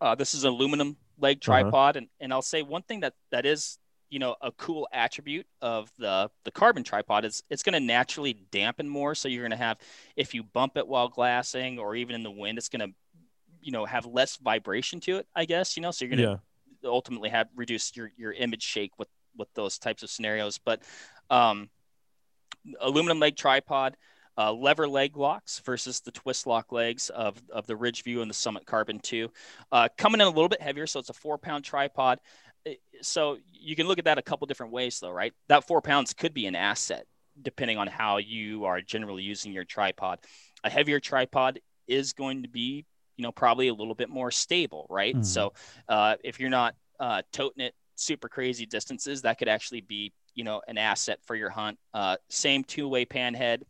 [SPEAKER 9] uh, this is an aluminum leg uh-huh. tripod, uh-huh. and and I'll say one thing that that is you know a cool attribute of the the carbon tripod is it's going to naturally dampen more so you're going to have if you bump it while glassing or even in the wind it's going to you know have less vibration to it i guess you know so you're going to yeah. ultimately have reduce your your image shake with with those types of scenarios but um aluminum leg tripod uh, lever leg locks versus the twist lock legs of, of the Ridgeview and the Summit Carbon 2. Uh, coming in a little bit heavier, so it's a four pound tripod so you can look at that a couple different ways though right that four pounds could be an asset depending on how you are generally using your tripod a heavier tripod is going to be you know probably a little bit more stable right mm-hmm. so uh, if you're not uh, toting it super crazy distances that could actually be you know an asset for your hunt uh, same two-way pan head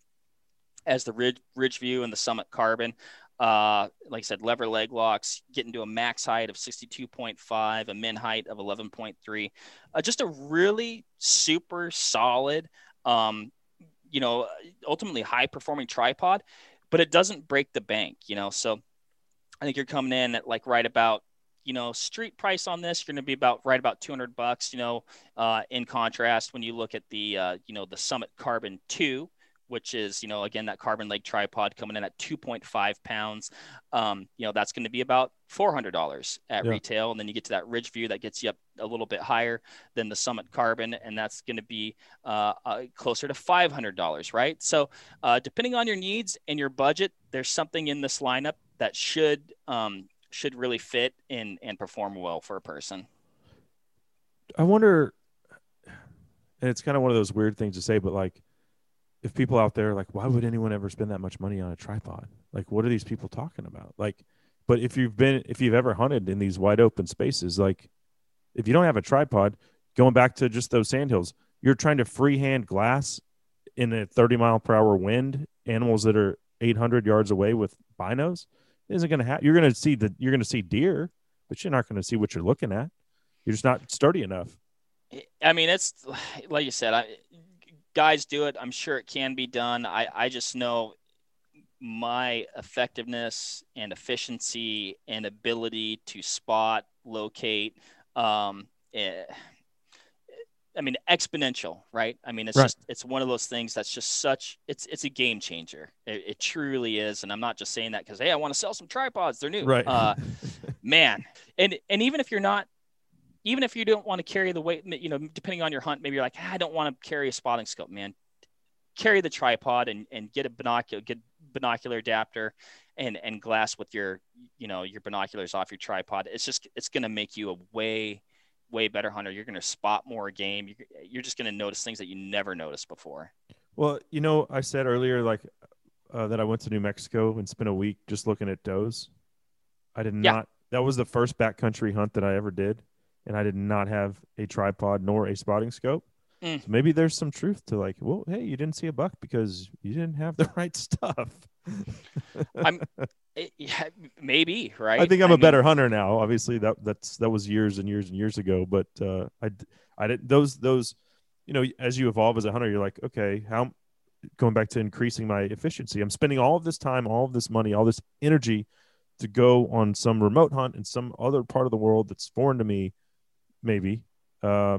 [SPEAKER 9] as the ridge, Ridgeview and the summit carbon uh, like I said, lever leg locks, getting to a max height of 62.5, a min height of 11.3. Uh, just a really super solid, um, you know, ultimately high performing tripod, but it doesn't break the bank, you know. So I think you're coming in at like right about, you know, street price on this, you're going to be about right about 200 bucks, you know, uh, in contrast, when you look at the, uh, you know, the Summit Carbon 2, which is you know again that carbon leg tripod coming in at 2.5 pounds um, you know that's going to be about $400 at yeah. retail and then you get to that ridge view that gets you up a little bit higher than the summit carbon and that's going to be uh, uh, closer to $500 right so uh, depending on your needs and your budget there's something in this lineup that should um, should really fit and and perform well for a person
[SPEAKER 2] i wonder and it's kind of one of those weird things to say but like if people out there like, why would anyone ever spend that much money on a tripod? Like, what are these people talking about? Like, but if you've been, if you've ever hunted in these wide open spaces, like, if you don't have a tripod, going back to just those sandhills, you're trying to freehand glass in a 30 mile per hour wind, animals that are 800 yards away with binos isn't going to happen. You're going to see the, you're going to see deer, but you're not going to see what you're looking at. You're just not sturdy enough.
[SPEAKER 9] I mean, it's like you said, I, guys do it. I'm sure it can be done. I, I just know my effectiveness and efficiency and ability to spot, locate, um, eh, I mean, exponential, right? I mean, it's
[SPEAKER 2] Right.
[SPEAKER 9] just it's one of those things that's just such it's it's a game changer. It, it truly is, and I'm not just saying that because hey, I want to sell some tripods. They're new,
[SPEAKER 2] Right.
[SPEAKER 9] Uh, man, and and even if you're not, even if you don't want to carry the weight, you know, depending on your hunt, maybe you're like, "Ah, I don't want to carry a spotting scope, man. Carry the tripod and and get a binocular, get binocular adapter, and and glass with your you know your binoculars off your tripod. It's just it's gonna make you a way way better hunter. You're gonna spot more game. You're, you're just gonna notice things that you never noticed before.
[SPEAKER 2] Well, you know, I said earlier like uh, that I went to New Mexico and spent a week just looking at does. I did
[SPEAKER 9] Yeah.
[SPEAKER 2] not. That was the first backcountry hunt that I ever did, and I did not have a tripod nor a spotting scope.
[SPEAKER 9] Mm.
[SPEAKER 2] So maybe there's some truth to like, well, hey, you didn't see a buck because you didn't have the right stuff.
[SPEAKER 9] I'm yeah, maybe right.
[SPEAKER 2] I think I'm
[SPEAKER 9] a
[SPEAKER 2] a better hunter now. Obviously, that that's that was years and years and years ago. But uh, I I did those those, you know, as you evolve as a hunter, you're like, okay, how going back to increasing my efficiency. I'm spending all of this time, all of this money, all this energy to go on some remote hunt in some other part of the world that's foreign to me. Maybe uh,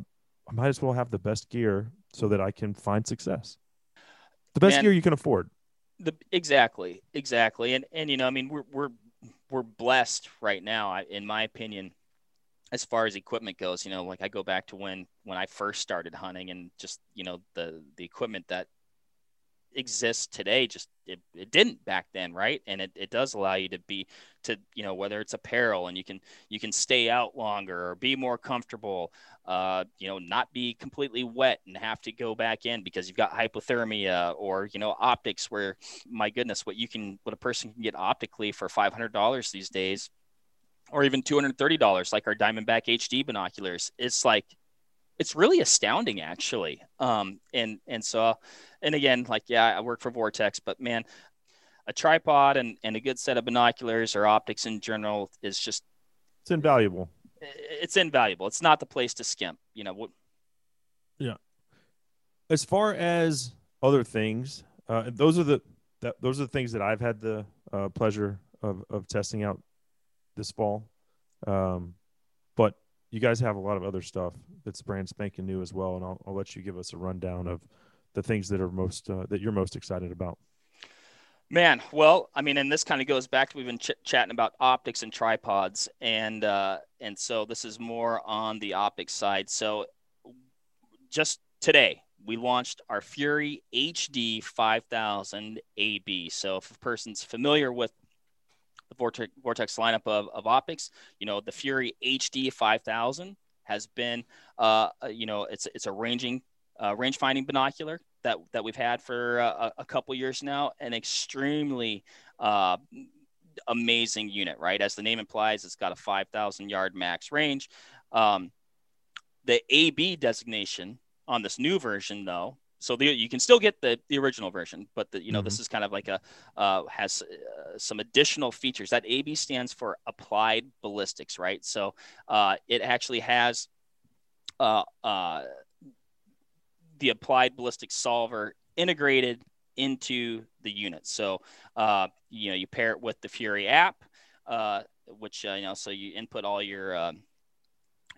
[SPEAKER 2] I might as well have the best gear so that I can find success. The best
[SPEAKER 9] Man.
[SPEAKER 2] gear you can afford.
[SPEAKER 9] The exactly exactly. And and you know i mean we're we're we're blessed right now in my opinion as far as equipment goes. You know like i go back to when when i first started hunting and just you know the the equipment that exists today just it, it didn't back then right and it, it does allow you to be to you know whether it's apparel and you can you can stay out longer or be more comfortable uh, you know, not be completely wet and have to go back in because you've got hypothermia or, you know, optics where, my goodness, what you can, what a person can get optically for $500 these days, or even $230, like our Diamondback HD binoculars. It's like, it's really astounding actually. Um, and, and so, and again, like, yeah, I work for Vortex, but man, a tripod and, and a good set of binoculars or optics in general is just,
[SPEAKER 2] It's invaluable.
[SPEAKER 9] it's invaluable. It's not the place to skimp, you know, what,
[SPEAKER 2] as far as other things, uh, those are the that, those are the things that I've had the uh, pleasure of of testing out this fall. Um, you guys have a lot of other stuff that's brand spanking new as well, and I'll, I'll let you give us a rundown of the things that are most uh, that you're most excited about.
[SPEAKER 9] Man, well, I mean, and this kind of goes back to we've been ch- chatting about optics and tripods, and uh, and so this is more on the optics side. So just today we launched our Fury HD 5000 AB. So if a person's familiar with the Vortex, Vortex lineup of, of optics, you know the Fury HD 5000 has been, uh, you know, it's it's a ranging uh, range finding binocular that that we've had for uh, a, a couple years now. An extremely uh, amazing unit, right? As the name implies, it's got a 5,000 yard max range. Um, the AB designation on this new version, though, so the, you can still get the, the original version, but the, you know this is kind of like a uh, has uh, some additional features. That AB stands for Applied Ballistics, right? So uh, it actually has uh, uh, the applied ballistic solver integrated into the unit. So, uh, you know, you pair it with the Fury app, uh, which, uh, you know, so you input all your, um,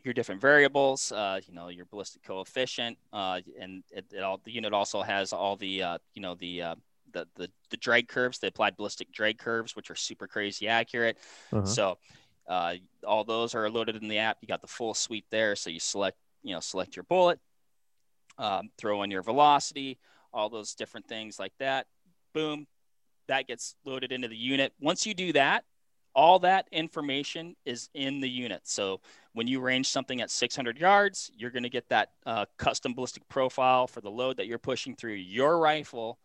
[SPEAKER 9] your different variables, uh, you know, your ballistic coefficient, uh, and it, it all, the unit also has all the, uh, you know, the, uh, the, the, the drag curves, the applied ballistic drag curves, which are super crazy accurate.
[SPEAKER 2] Uh-huh.
[SPEAKER 9] So, uh, all those are loaded in the app. You got the full suite there. So you select, you know, select your bullet, um, throw in your velocity, all those different things like that. Boom, that gets loaded into the unit. Once you do that, all that information is in the unit. So when you range something at 600 yards, you're going to get that uh, custom ballistic profile for the load that you're pushing through your rifle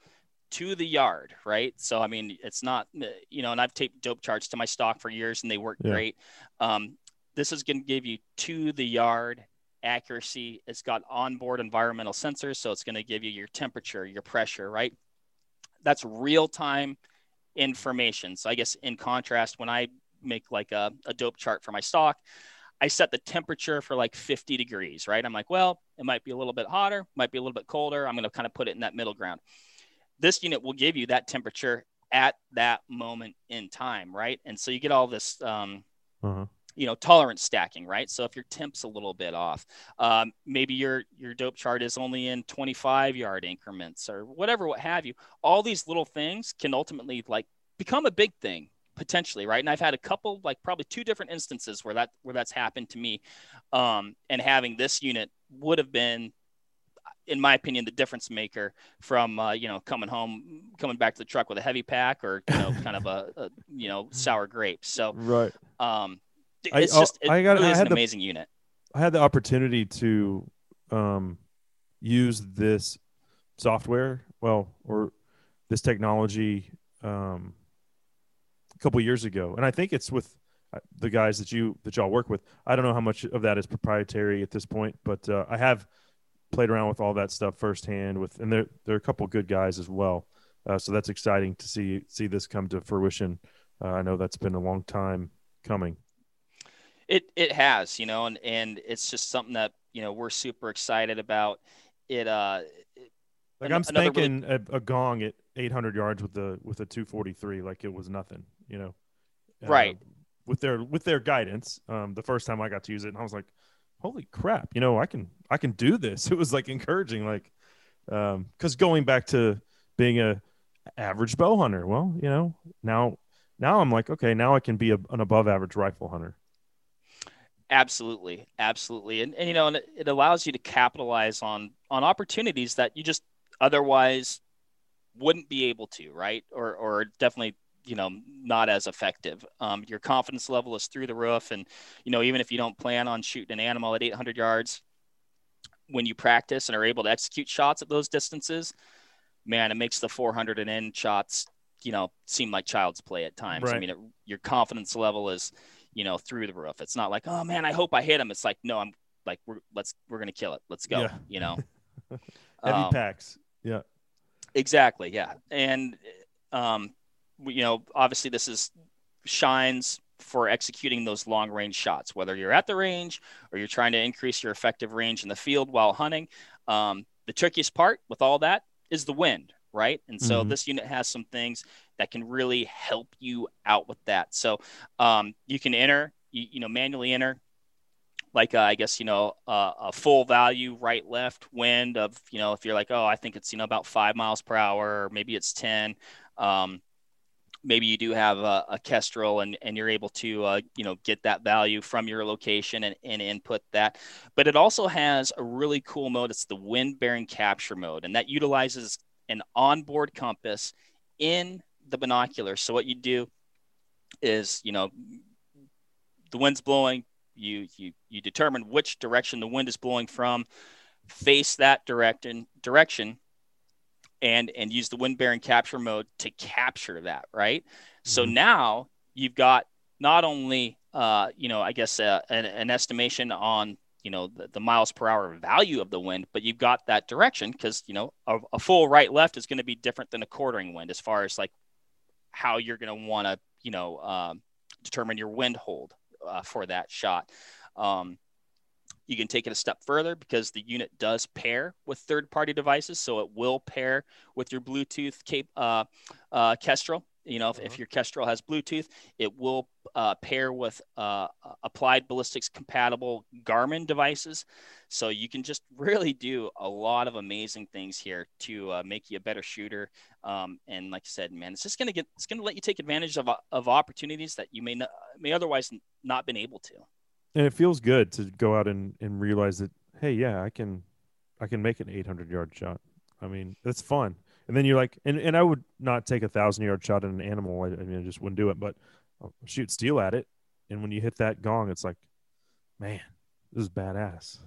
[SPEAKER 9] to the yard, right? So I mean, it's not, you know, and I've taped dope charts to my stock for years, and they work
[SPEAKER 2] Yeah.
[SPEAKER 9] great. Um, this is going to give you to the yard accuracy. It's got onboard environmental sensors, so it's going to give you your temperature, your pressure, right? That's real time information. So I guess in contrast, when I make like a, a dope chart for my stock, I set the temperature for like 50 degrees, right? I'm like, well, it might be a little bit hotter, might be a little bit colder. I'm going to kind of put it in that middle ground. This unit will give you that temperature at that moment in time, right? And so you get all this, um,
[SPEAKER 2] Uh-huh.
[SPEAKER 9] you know, tolerance stacking, right? So if your temp's a little bit off, um, maybe your your dope chart is only in 25 yard increments or whatever, what have you. All these little things can ultimately like become a big thing potentially right? And i've had a couple like probably two different instances where that where that's happened to me um, and having this unit would have been in my opinion the difference maker from uh, you know coming home coming back to the truck with a heavy pack or you know kind of a, a you know sour grapes. So
[SPEAKER 2] Right.
[SPEAKER 9] um it's
[SPEAKER 2] oh,
[SPEAKER 9] just it
[SPEAKER 2] I got-
[SPEAKER 9] really
[SPEAKER 2] I had
[SPEAKER 9] an
[SPEAKER 2] the-
[SPEAKER 9] amazing unit.
[SPEAKER 2] I had the opportunity to um, use this software, well, or this technology um, couple years ago, and I think it's with uh, the guys that you that y'all work with. I don't know how much of that is proprietary at this point, but uh, I have played around with all that stuff firsthand. With and there there are a couple good guys as well, uh, so that's exciting to see see this come to fruition. Uh, I know that's been a long time coming.
[SPEAKER 9] It it has, you know, and and it's just something that you know we're super excited about. It uh,
[SPEAKER 2] Like
[SPEAKER 9] an-
[SPEAKER 2] I'm
[SPEAKER 9] another really-
[SPEAKER 2] a, a gong at 800 yards with the with a 243 like it was nothing, you know. Uh,
[SPEAKER 9] Right.
[SPEAKER 2] with their with their guidance, um, the first time I got to use it, and I was like, "Holy crap!" You know, I can I can do this. It was like encouraging, like, um, because going back to being a average bow hunter, well, you know, now now I'm like, okay, now I can be a, an above average rifle hunter.
[SPEAKER 9] Absolutely, absolutely, and, and you know, and it, it allows you to capitalize on on opportunities that you just otherwise wouldn't be able to, right? Or or definitely, you know, not as effective. Um, your confidence level is through the roof, and you know, even if you don't plan on shooting an animal at 800 yards, when you practice and are able to execute shots at those distances, man, it makes the 400 and in shots, you know, seem like child's play at times. I mean, it, your confidence level is you know, through the roof. It's not like, oh man, I hope I hit him. It's like, no, I'm like, we're let's we're gonna kill it. Let's go.
[SPEAKER 2] Yeah.
[SPEAKER 9] You know,
[SPEAKER 2] Heavy
[SPEAKER 9] Um,
[SPEAKER 2] packs, yeah.
[SPEAKER 9] exactly, yeah. And um, you know, obviously this is shines for executing those long range shots, whether you're at the range or you're trying to increase your effective range in the field while hunting. Um, the trickiest part with all that is the wind, right? And so
[SPEAKER 2] Mhm.
[SPEAKER 9] this unit has some things that can really help you out with that. So um, you can enter, you, you know, manually enter, like uh, I guess you know uh, a full value right left wind of you know if you're like oh I think it's you know about five miles per hour or maybe it's ten. Um, maybe you do have a, a kestrel and, and you're able to uh, you know get that value from your location and, and input that. But it also has a really cool mode. It's the wind bearing capture mode and that utilizes an onboard compass in the binocular. So what you do is you know the wind's blowing. You you you determine which direction the wind is blowing from. Face that direction direction and and use the wind bearing capture mode to capture that right? So now you've got not only uh, you know i guess uh, an, an estimation on you know the, the miles per hour value of the wind but you've got that direction because you know a, a full right left is going to be different than a quartering wind as far as like how you're going to want to you know um, determine your wind hold uh, for that shot. Um, you can take it a step further because the unit does pair with third-party devices, so it will pair with your Bluetooth cap- uh, uh, Kestrel. You know, if, if your Kestrel has Bluetooth, it will uh, pair with uh, applied ballistics compatible Garmin devices. So you can just really do a lot of amazing things here to uh, make you a better shooter. Um, and like I said, man, it's just gonna get it's gonna let you take advantage of, of opportunities that you may not may otherwise not been able to.
[SPEAKER 2] And it feels good to go out and, and realize that hey yeah i can i can make an 800 yard shot. I mean it's fun. And then you're like and, and i would not take a thousand yard shot at an animal. I, I mean i just wouldn't do it but I'll shoot steel at it. And when you hit that gong it's like man this is badass.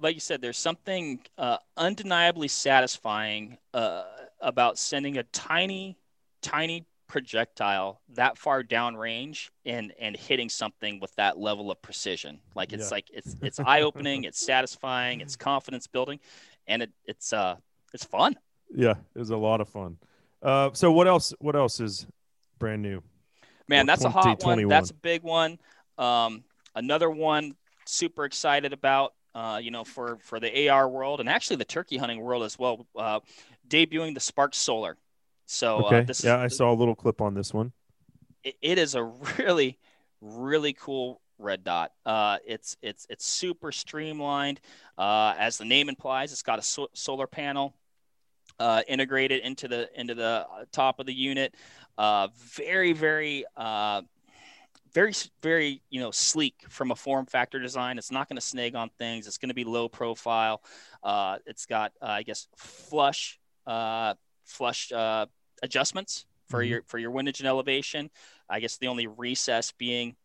[SPEAKER 9] Like you said, there's something uh, undeniably satisfying uh, about sending a tiny, tiny projectile that far downrange and and hitting something with that level of precision. Like it's
[SPEAKER 2] Yeah.
[SPEAKER 9] like it's it's eye opening, it's satisfying, it's confidence building, and it, it's uh it's fun.
[SPEAKER 2] yeah it was a lot of fun uh so what else what else is brand new
[SPEAKER 9] Man, that's a hot one. That's a big one. Um, another one super excited about, uh, you know, for for the AR world and actually the turkey hunting world as well. Uh, debuting the Spark Solar. So
[SPEAKER 2] okay.
[SPEAKER 9] uh, this
[SPEAKER 2] yeah,
[SPEAKER 9] is,
[SPEAKER 2] I saw a little clip on this one.
[SPEAKER 9] it, it is a really really cool red dot. Uh, it's it's it's super streamlined. Uh, as the name implies it's got a so- solar panel uh, integrated into the into the uh, top of the unit. Uh, very very uh, very very you know sleek from a form factor design. It's not going to snag on things. It's going to be low profile. Uh, it's got uh, i guess flush uh, flush uh, adjustments for
[SPEAKER 2] Mhm.
[SPEAKER 9] your for your windage and elevation i guess the only recess being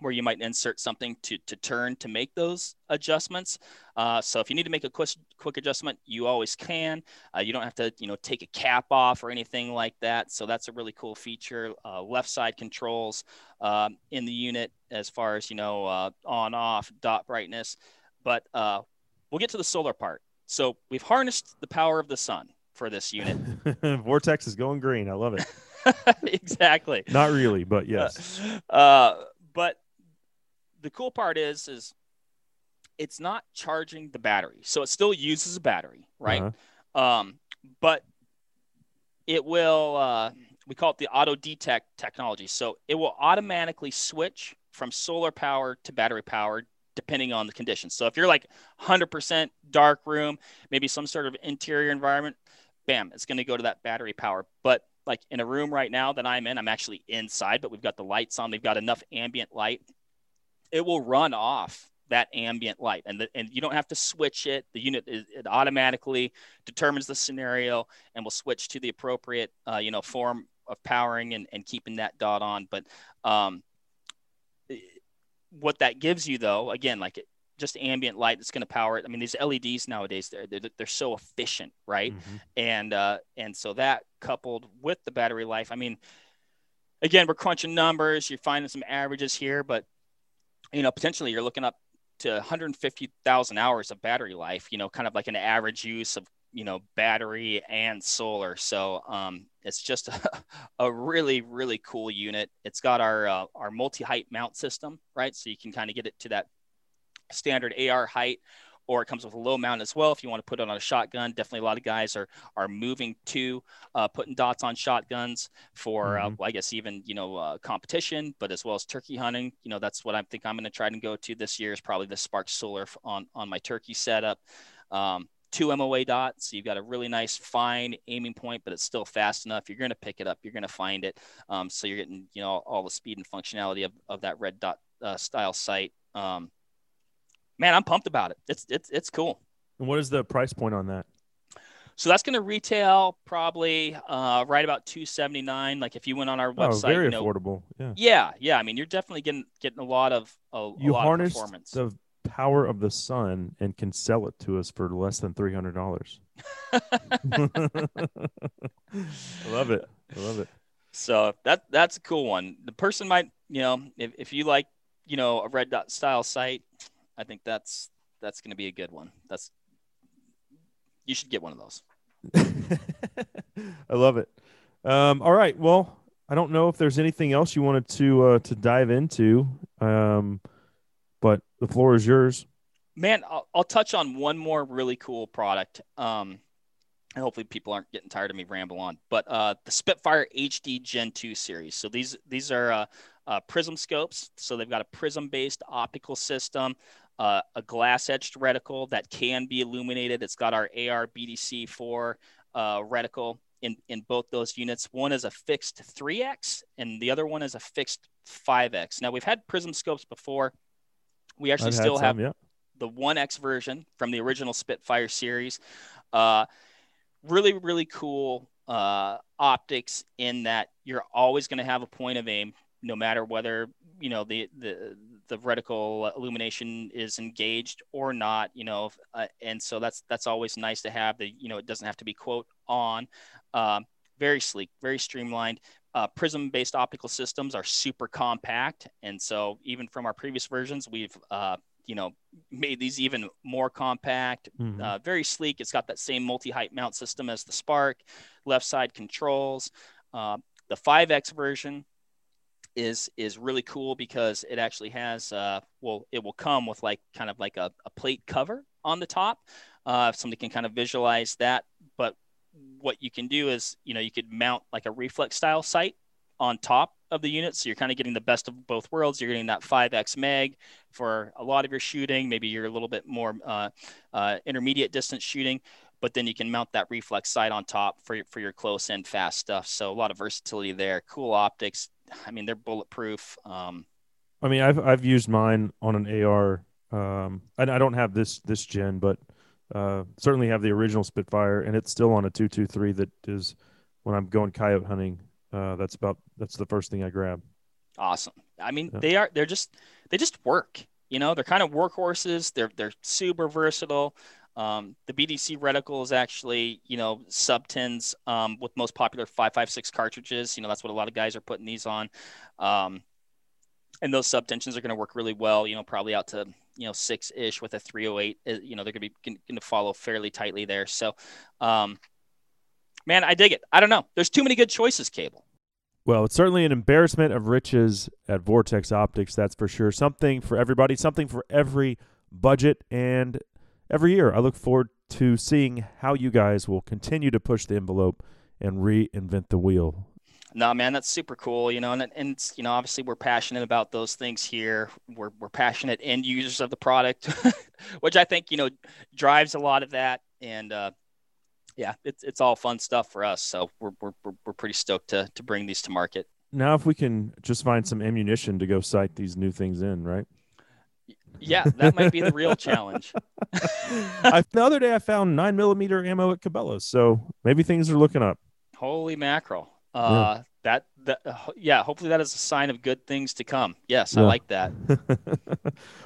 [SPEAKER 9] where you might insert something to, to turn to make those adjustments. Uh, so if you need to make a quick, quick adjustment, you always can. Uh, you don't have to, you know, take a cap off or anything like that. So that's a really cool feature. Uh, left side controls um, in the unit as far as, you know, uh, on, off, dot brightness. But uh, we'll get to the solar part. So we've harnessed the power of the sun for this unit.
[SPEAKER 2] Vortex is going green. I love it.
[SPEAKER 9] exactly.
[SPEAKER 2] Not really, but yes.
[SPEAKER 9] Uh, but the cool part is, is it's not charging the battery, so it still uses a battery, right?
[SPEAKER 2] Uh-huh.
[SPEAKER 9] Um, but it will. Uh, we call it the auto detect technology. So it will automatically switch from solar power to battery power depending on the conditions. So if you're like 100% dark room, maybe some sort of interior environment, bam, it's going to go to that battery power. But like in a room right now that I'm in, I'm actually inside, but we've got the lights on. They've got enough ambient light. It will run off that ambient light, and the, and you don't have to switch it. The unit is, it automatically determines the scenario and will switch to the appropriate uh, you know form of powering and, and keeping that dot on. But um, what that gives you though, again, like it, just ambient light that's going to power it. I mean, these LEDs nowadays they're they're, they're so efficient, right?
[SPEAKER 2] Mhm.
[SPEAKER 9] And uh, and so that coupled with the battery life, I mean, again, we're crunching numbers. You're finding some averages here, but you know, potentially you're looking up to 150,000 hours of battery life. You know, kind of like an average use of you know battery and solar. So um, it's just a, a really really cool unit. It's got our uh, our multi height mount system, right? So you can kind of get it to that standard AR height, or it comes with a low mount as well. If you want to put it on a shotgun, definitely a lot of guys are are moving to uh, putting dots on shotguns for, uh,
[SPEAKER 2] Mhm.
[SPEAKER 9] well, I guess even you know uh, competition, but as well as turkey hunting. You know that's what I think I'm going to try and go to this year is probably the Spark Solar on on my turkey setup. Um, two MOA dots, so you've got a really nice fine aiming point, but it's still fast enough. You're going to pick it up, you're going to find it. Um, so you're getting you know all the speed and functionality of, of that red dot uh, style sight. Um, man, I'm pumped about it. It's it's it's cool.
[SPEAKER 2] And what is the price point on that?
[SPEAKER 9] So that's going to retail probably uh, right about 279. Like if you went on our website,
[SPEAKER 2] Oh,
[SPEAKER 9] website,
[SPEAKER 2] very
[SPEAKER 9] you know,
[SPEAKER 2] affordable. Yeah.
[SPEAKER 9] yeah, yeah. I mean, you're definitely getting getting a lot of a, a
[SPEAKER 2] You
[SPEAKER 9] lot
[SPEAKER 2] harness
[SPEAKER 9] of performance.
[SPEAKER 2] the power of the sun and can sell it to us for less than three hundred dollars. I love it. I love it.
[SPEAKER 9] So that that's a cool one. The person might, you know, if, if you like, you know, a red dot style site, I think that's that's going to be a good one. That's you should get one of those.
[SPEAKER 2] I love it. Um, all right. Well, I don't know if there's anything else you wanted to uh, to dive into, um, but the floor is yours.
[SPEAKER 9] Man, I'll, I'll touch on one more really cool product. Um, and hopefully people aren't getting tired of me ramble on. But uh, the Spitfire HD Gen 2 series. So these these are uh, uh, prism scopes. So they've got a prism based optical system, uh, a glass etched reticle that can be illuminated. It's got our AR BDC 4 uh, reticle in, in both those units. One is a fixed 3x, and the other one is a fixed 5x. Now we've had prism scopes before. We actually
[SPEAKER 2] I've
[SPEAKER 9] still
[SPEAKER 2] some,
[SPEAKER 9] have
[SPEAKER 2] yeah.
[SPEAKER 9] the 1X version from the original Spitfire series. Uh, really, really cool uh, optics in that you're always going to have a point of aim, no matter whether you know the the the reticle illumination is engaged or not. You know, uh, and so that's that's always nice to have. The you know it doesn't have to be quote on. Um, very sleek, very streamlined. Uh, prism-based optical systems are super compact, and so even from our previous versions, we've uh, you know made these even more compact
[SPEAKER 2] Mhm.
[SPEAKER 9] uh, very sleek it's got that same multi-height mount system as the spark left side controls uh, the 5x version is is really cool because it actually has uh, well it will come with like kind of like a, a plate cover on the top. Uh, somebody can kind of visualize that. But what you can do is you know you could mount like a reflex style sight on top of the unit. So you're kind of getting the best of both worlds. You're getting that 5x mag for a lot of your shooting. Maybe you're a little bit more uh, uh, intermediate distance shooting, but then you can mount that reflex sight on top for for your close and fast stuff. So a lot of versatility there. Cool optics. I mean, they're bulletproof. Um,
[SPEAKER 2] I mean, I've I've used mine on an AR. Um, and I don't have this this gen, but uh, certainly have the original Spitfire, and it's still on a two two three. That is when I'm going coyote hunting. Uh, that's about that's the first thing I grab.
[SPEAKER 9] Awesome. I mean,
[SPEAKER 2] Yeah.
[SPEAKER 9] they are they're just they just work. You know, they're kind of workhorses. They're they're super versatile. Um, the BDC reticle is actually, you know, subtends um, with most popular 556 cartridges. You know, that's what a lot of guys are putting these on. Um, and those sub tensions are going to work really well, you know, probably out to, you know, six ish with a 308. Uh, You know, they're going to be going to follow fairly tightly there. So, um, man, I dig it. I don't know. There's too many good choices, Cable.
[SPEAKER 2] Well, it's certainly an embarrassment of riches at Vortex Optics, that's for sure. Something for everybody, something for every budget. And every year, I look forward to seeing how you guys will continue to push the envelope and reinvent the wheel.
[SPEAKER 9] No, man, that's super cool. You know, and and it's, you know, obviously we're passionate about those things here. We're we're passionate end users of the product, which I think you know drives a lot of that. And uh, yeah, it's it's all fun stuff for us. So we're we're we're, we're pretty stoked to to bring these to market.
[SPEAKER 2] Now, if we can just find some ammunition to go sight these new things in, right?
[SPEAKER 9] Yeah, that might be the real challenge.
[SPEAKER 2] I, the other day, I found nine millimeter ammo at Cabela's, so maybe things are looking up.
[SPEAKER 9] Holy mackerel! Uh, That that uh, yeah, hopefully that is a sign of good things to come. Yes, I like that.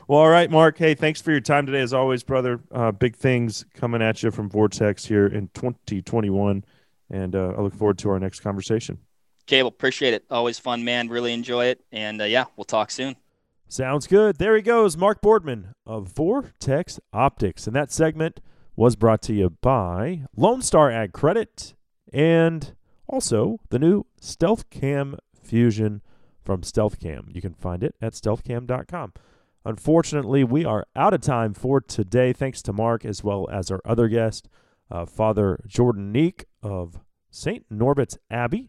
[SPEAKER 2] well, all right, Mark. Hey, thanks for your time today, as always, brother. Uh, big things coming at you from Vortex here in 2021, and uh, I look forward to our next conversation.
[SPEAKER 9] Cable, appreciate it. Always fun, man. Really enjoy it. And uh, yeah, we'll talk soon.
[SPEAKER 2] Sounds good. There he goes, Mark Boardman of Vortex Optics. And that segment was brought to you by Lone Star Ag Credit and also the new Stealth Cam Fusion from Stealth Cam. You can find it at stealthcam.com. Unfortunately, we are out of time for today. Thanks to Mark as well as our other guest, uh, Father Jordan Neeck of St. Norbert's Abbey.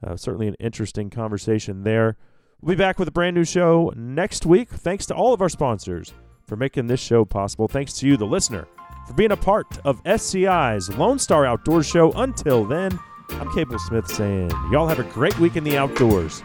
[SPEAKER 2] Uh, certainly an interesting conversation there. We'll be back with a brand new show next week. Thanks to all of our sponsors for making this show possible. Thanks to you, the listener, for being a part of SCI's Lone Star Outdoors Show. Until then, I'm Cable Smith saying, y'all have a great week in the outdoors.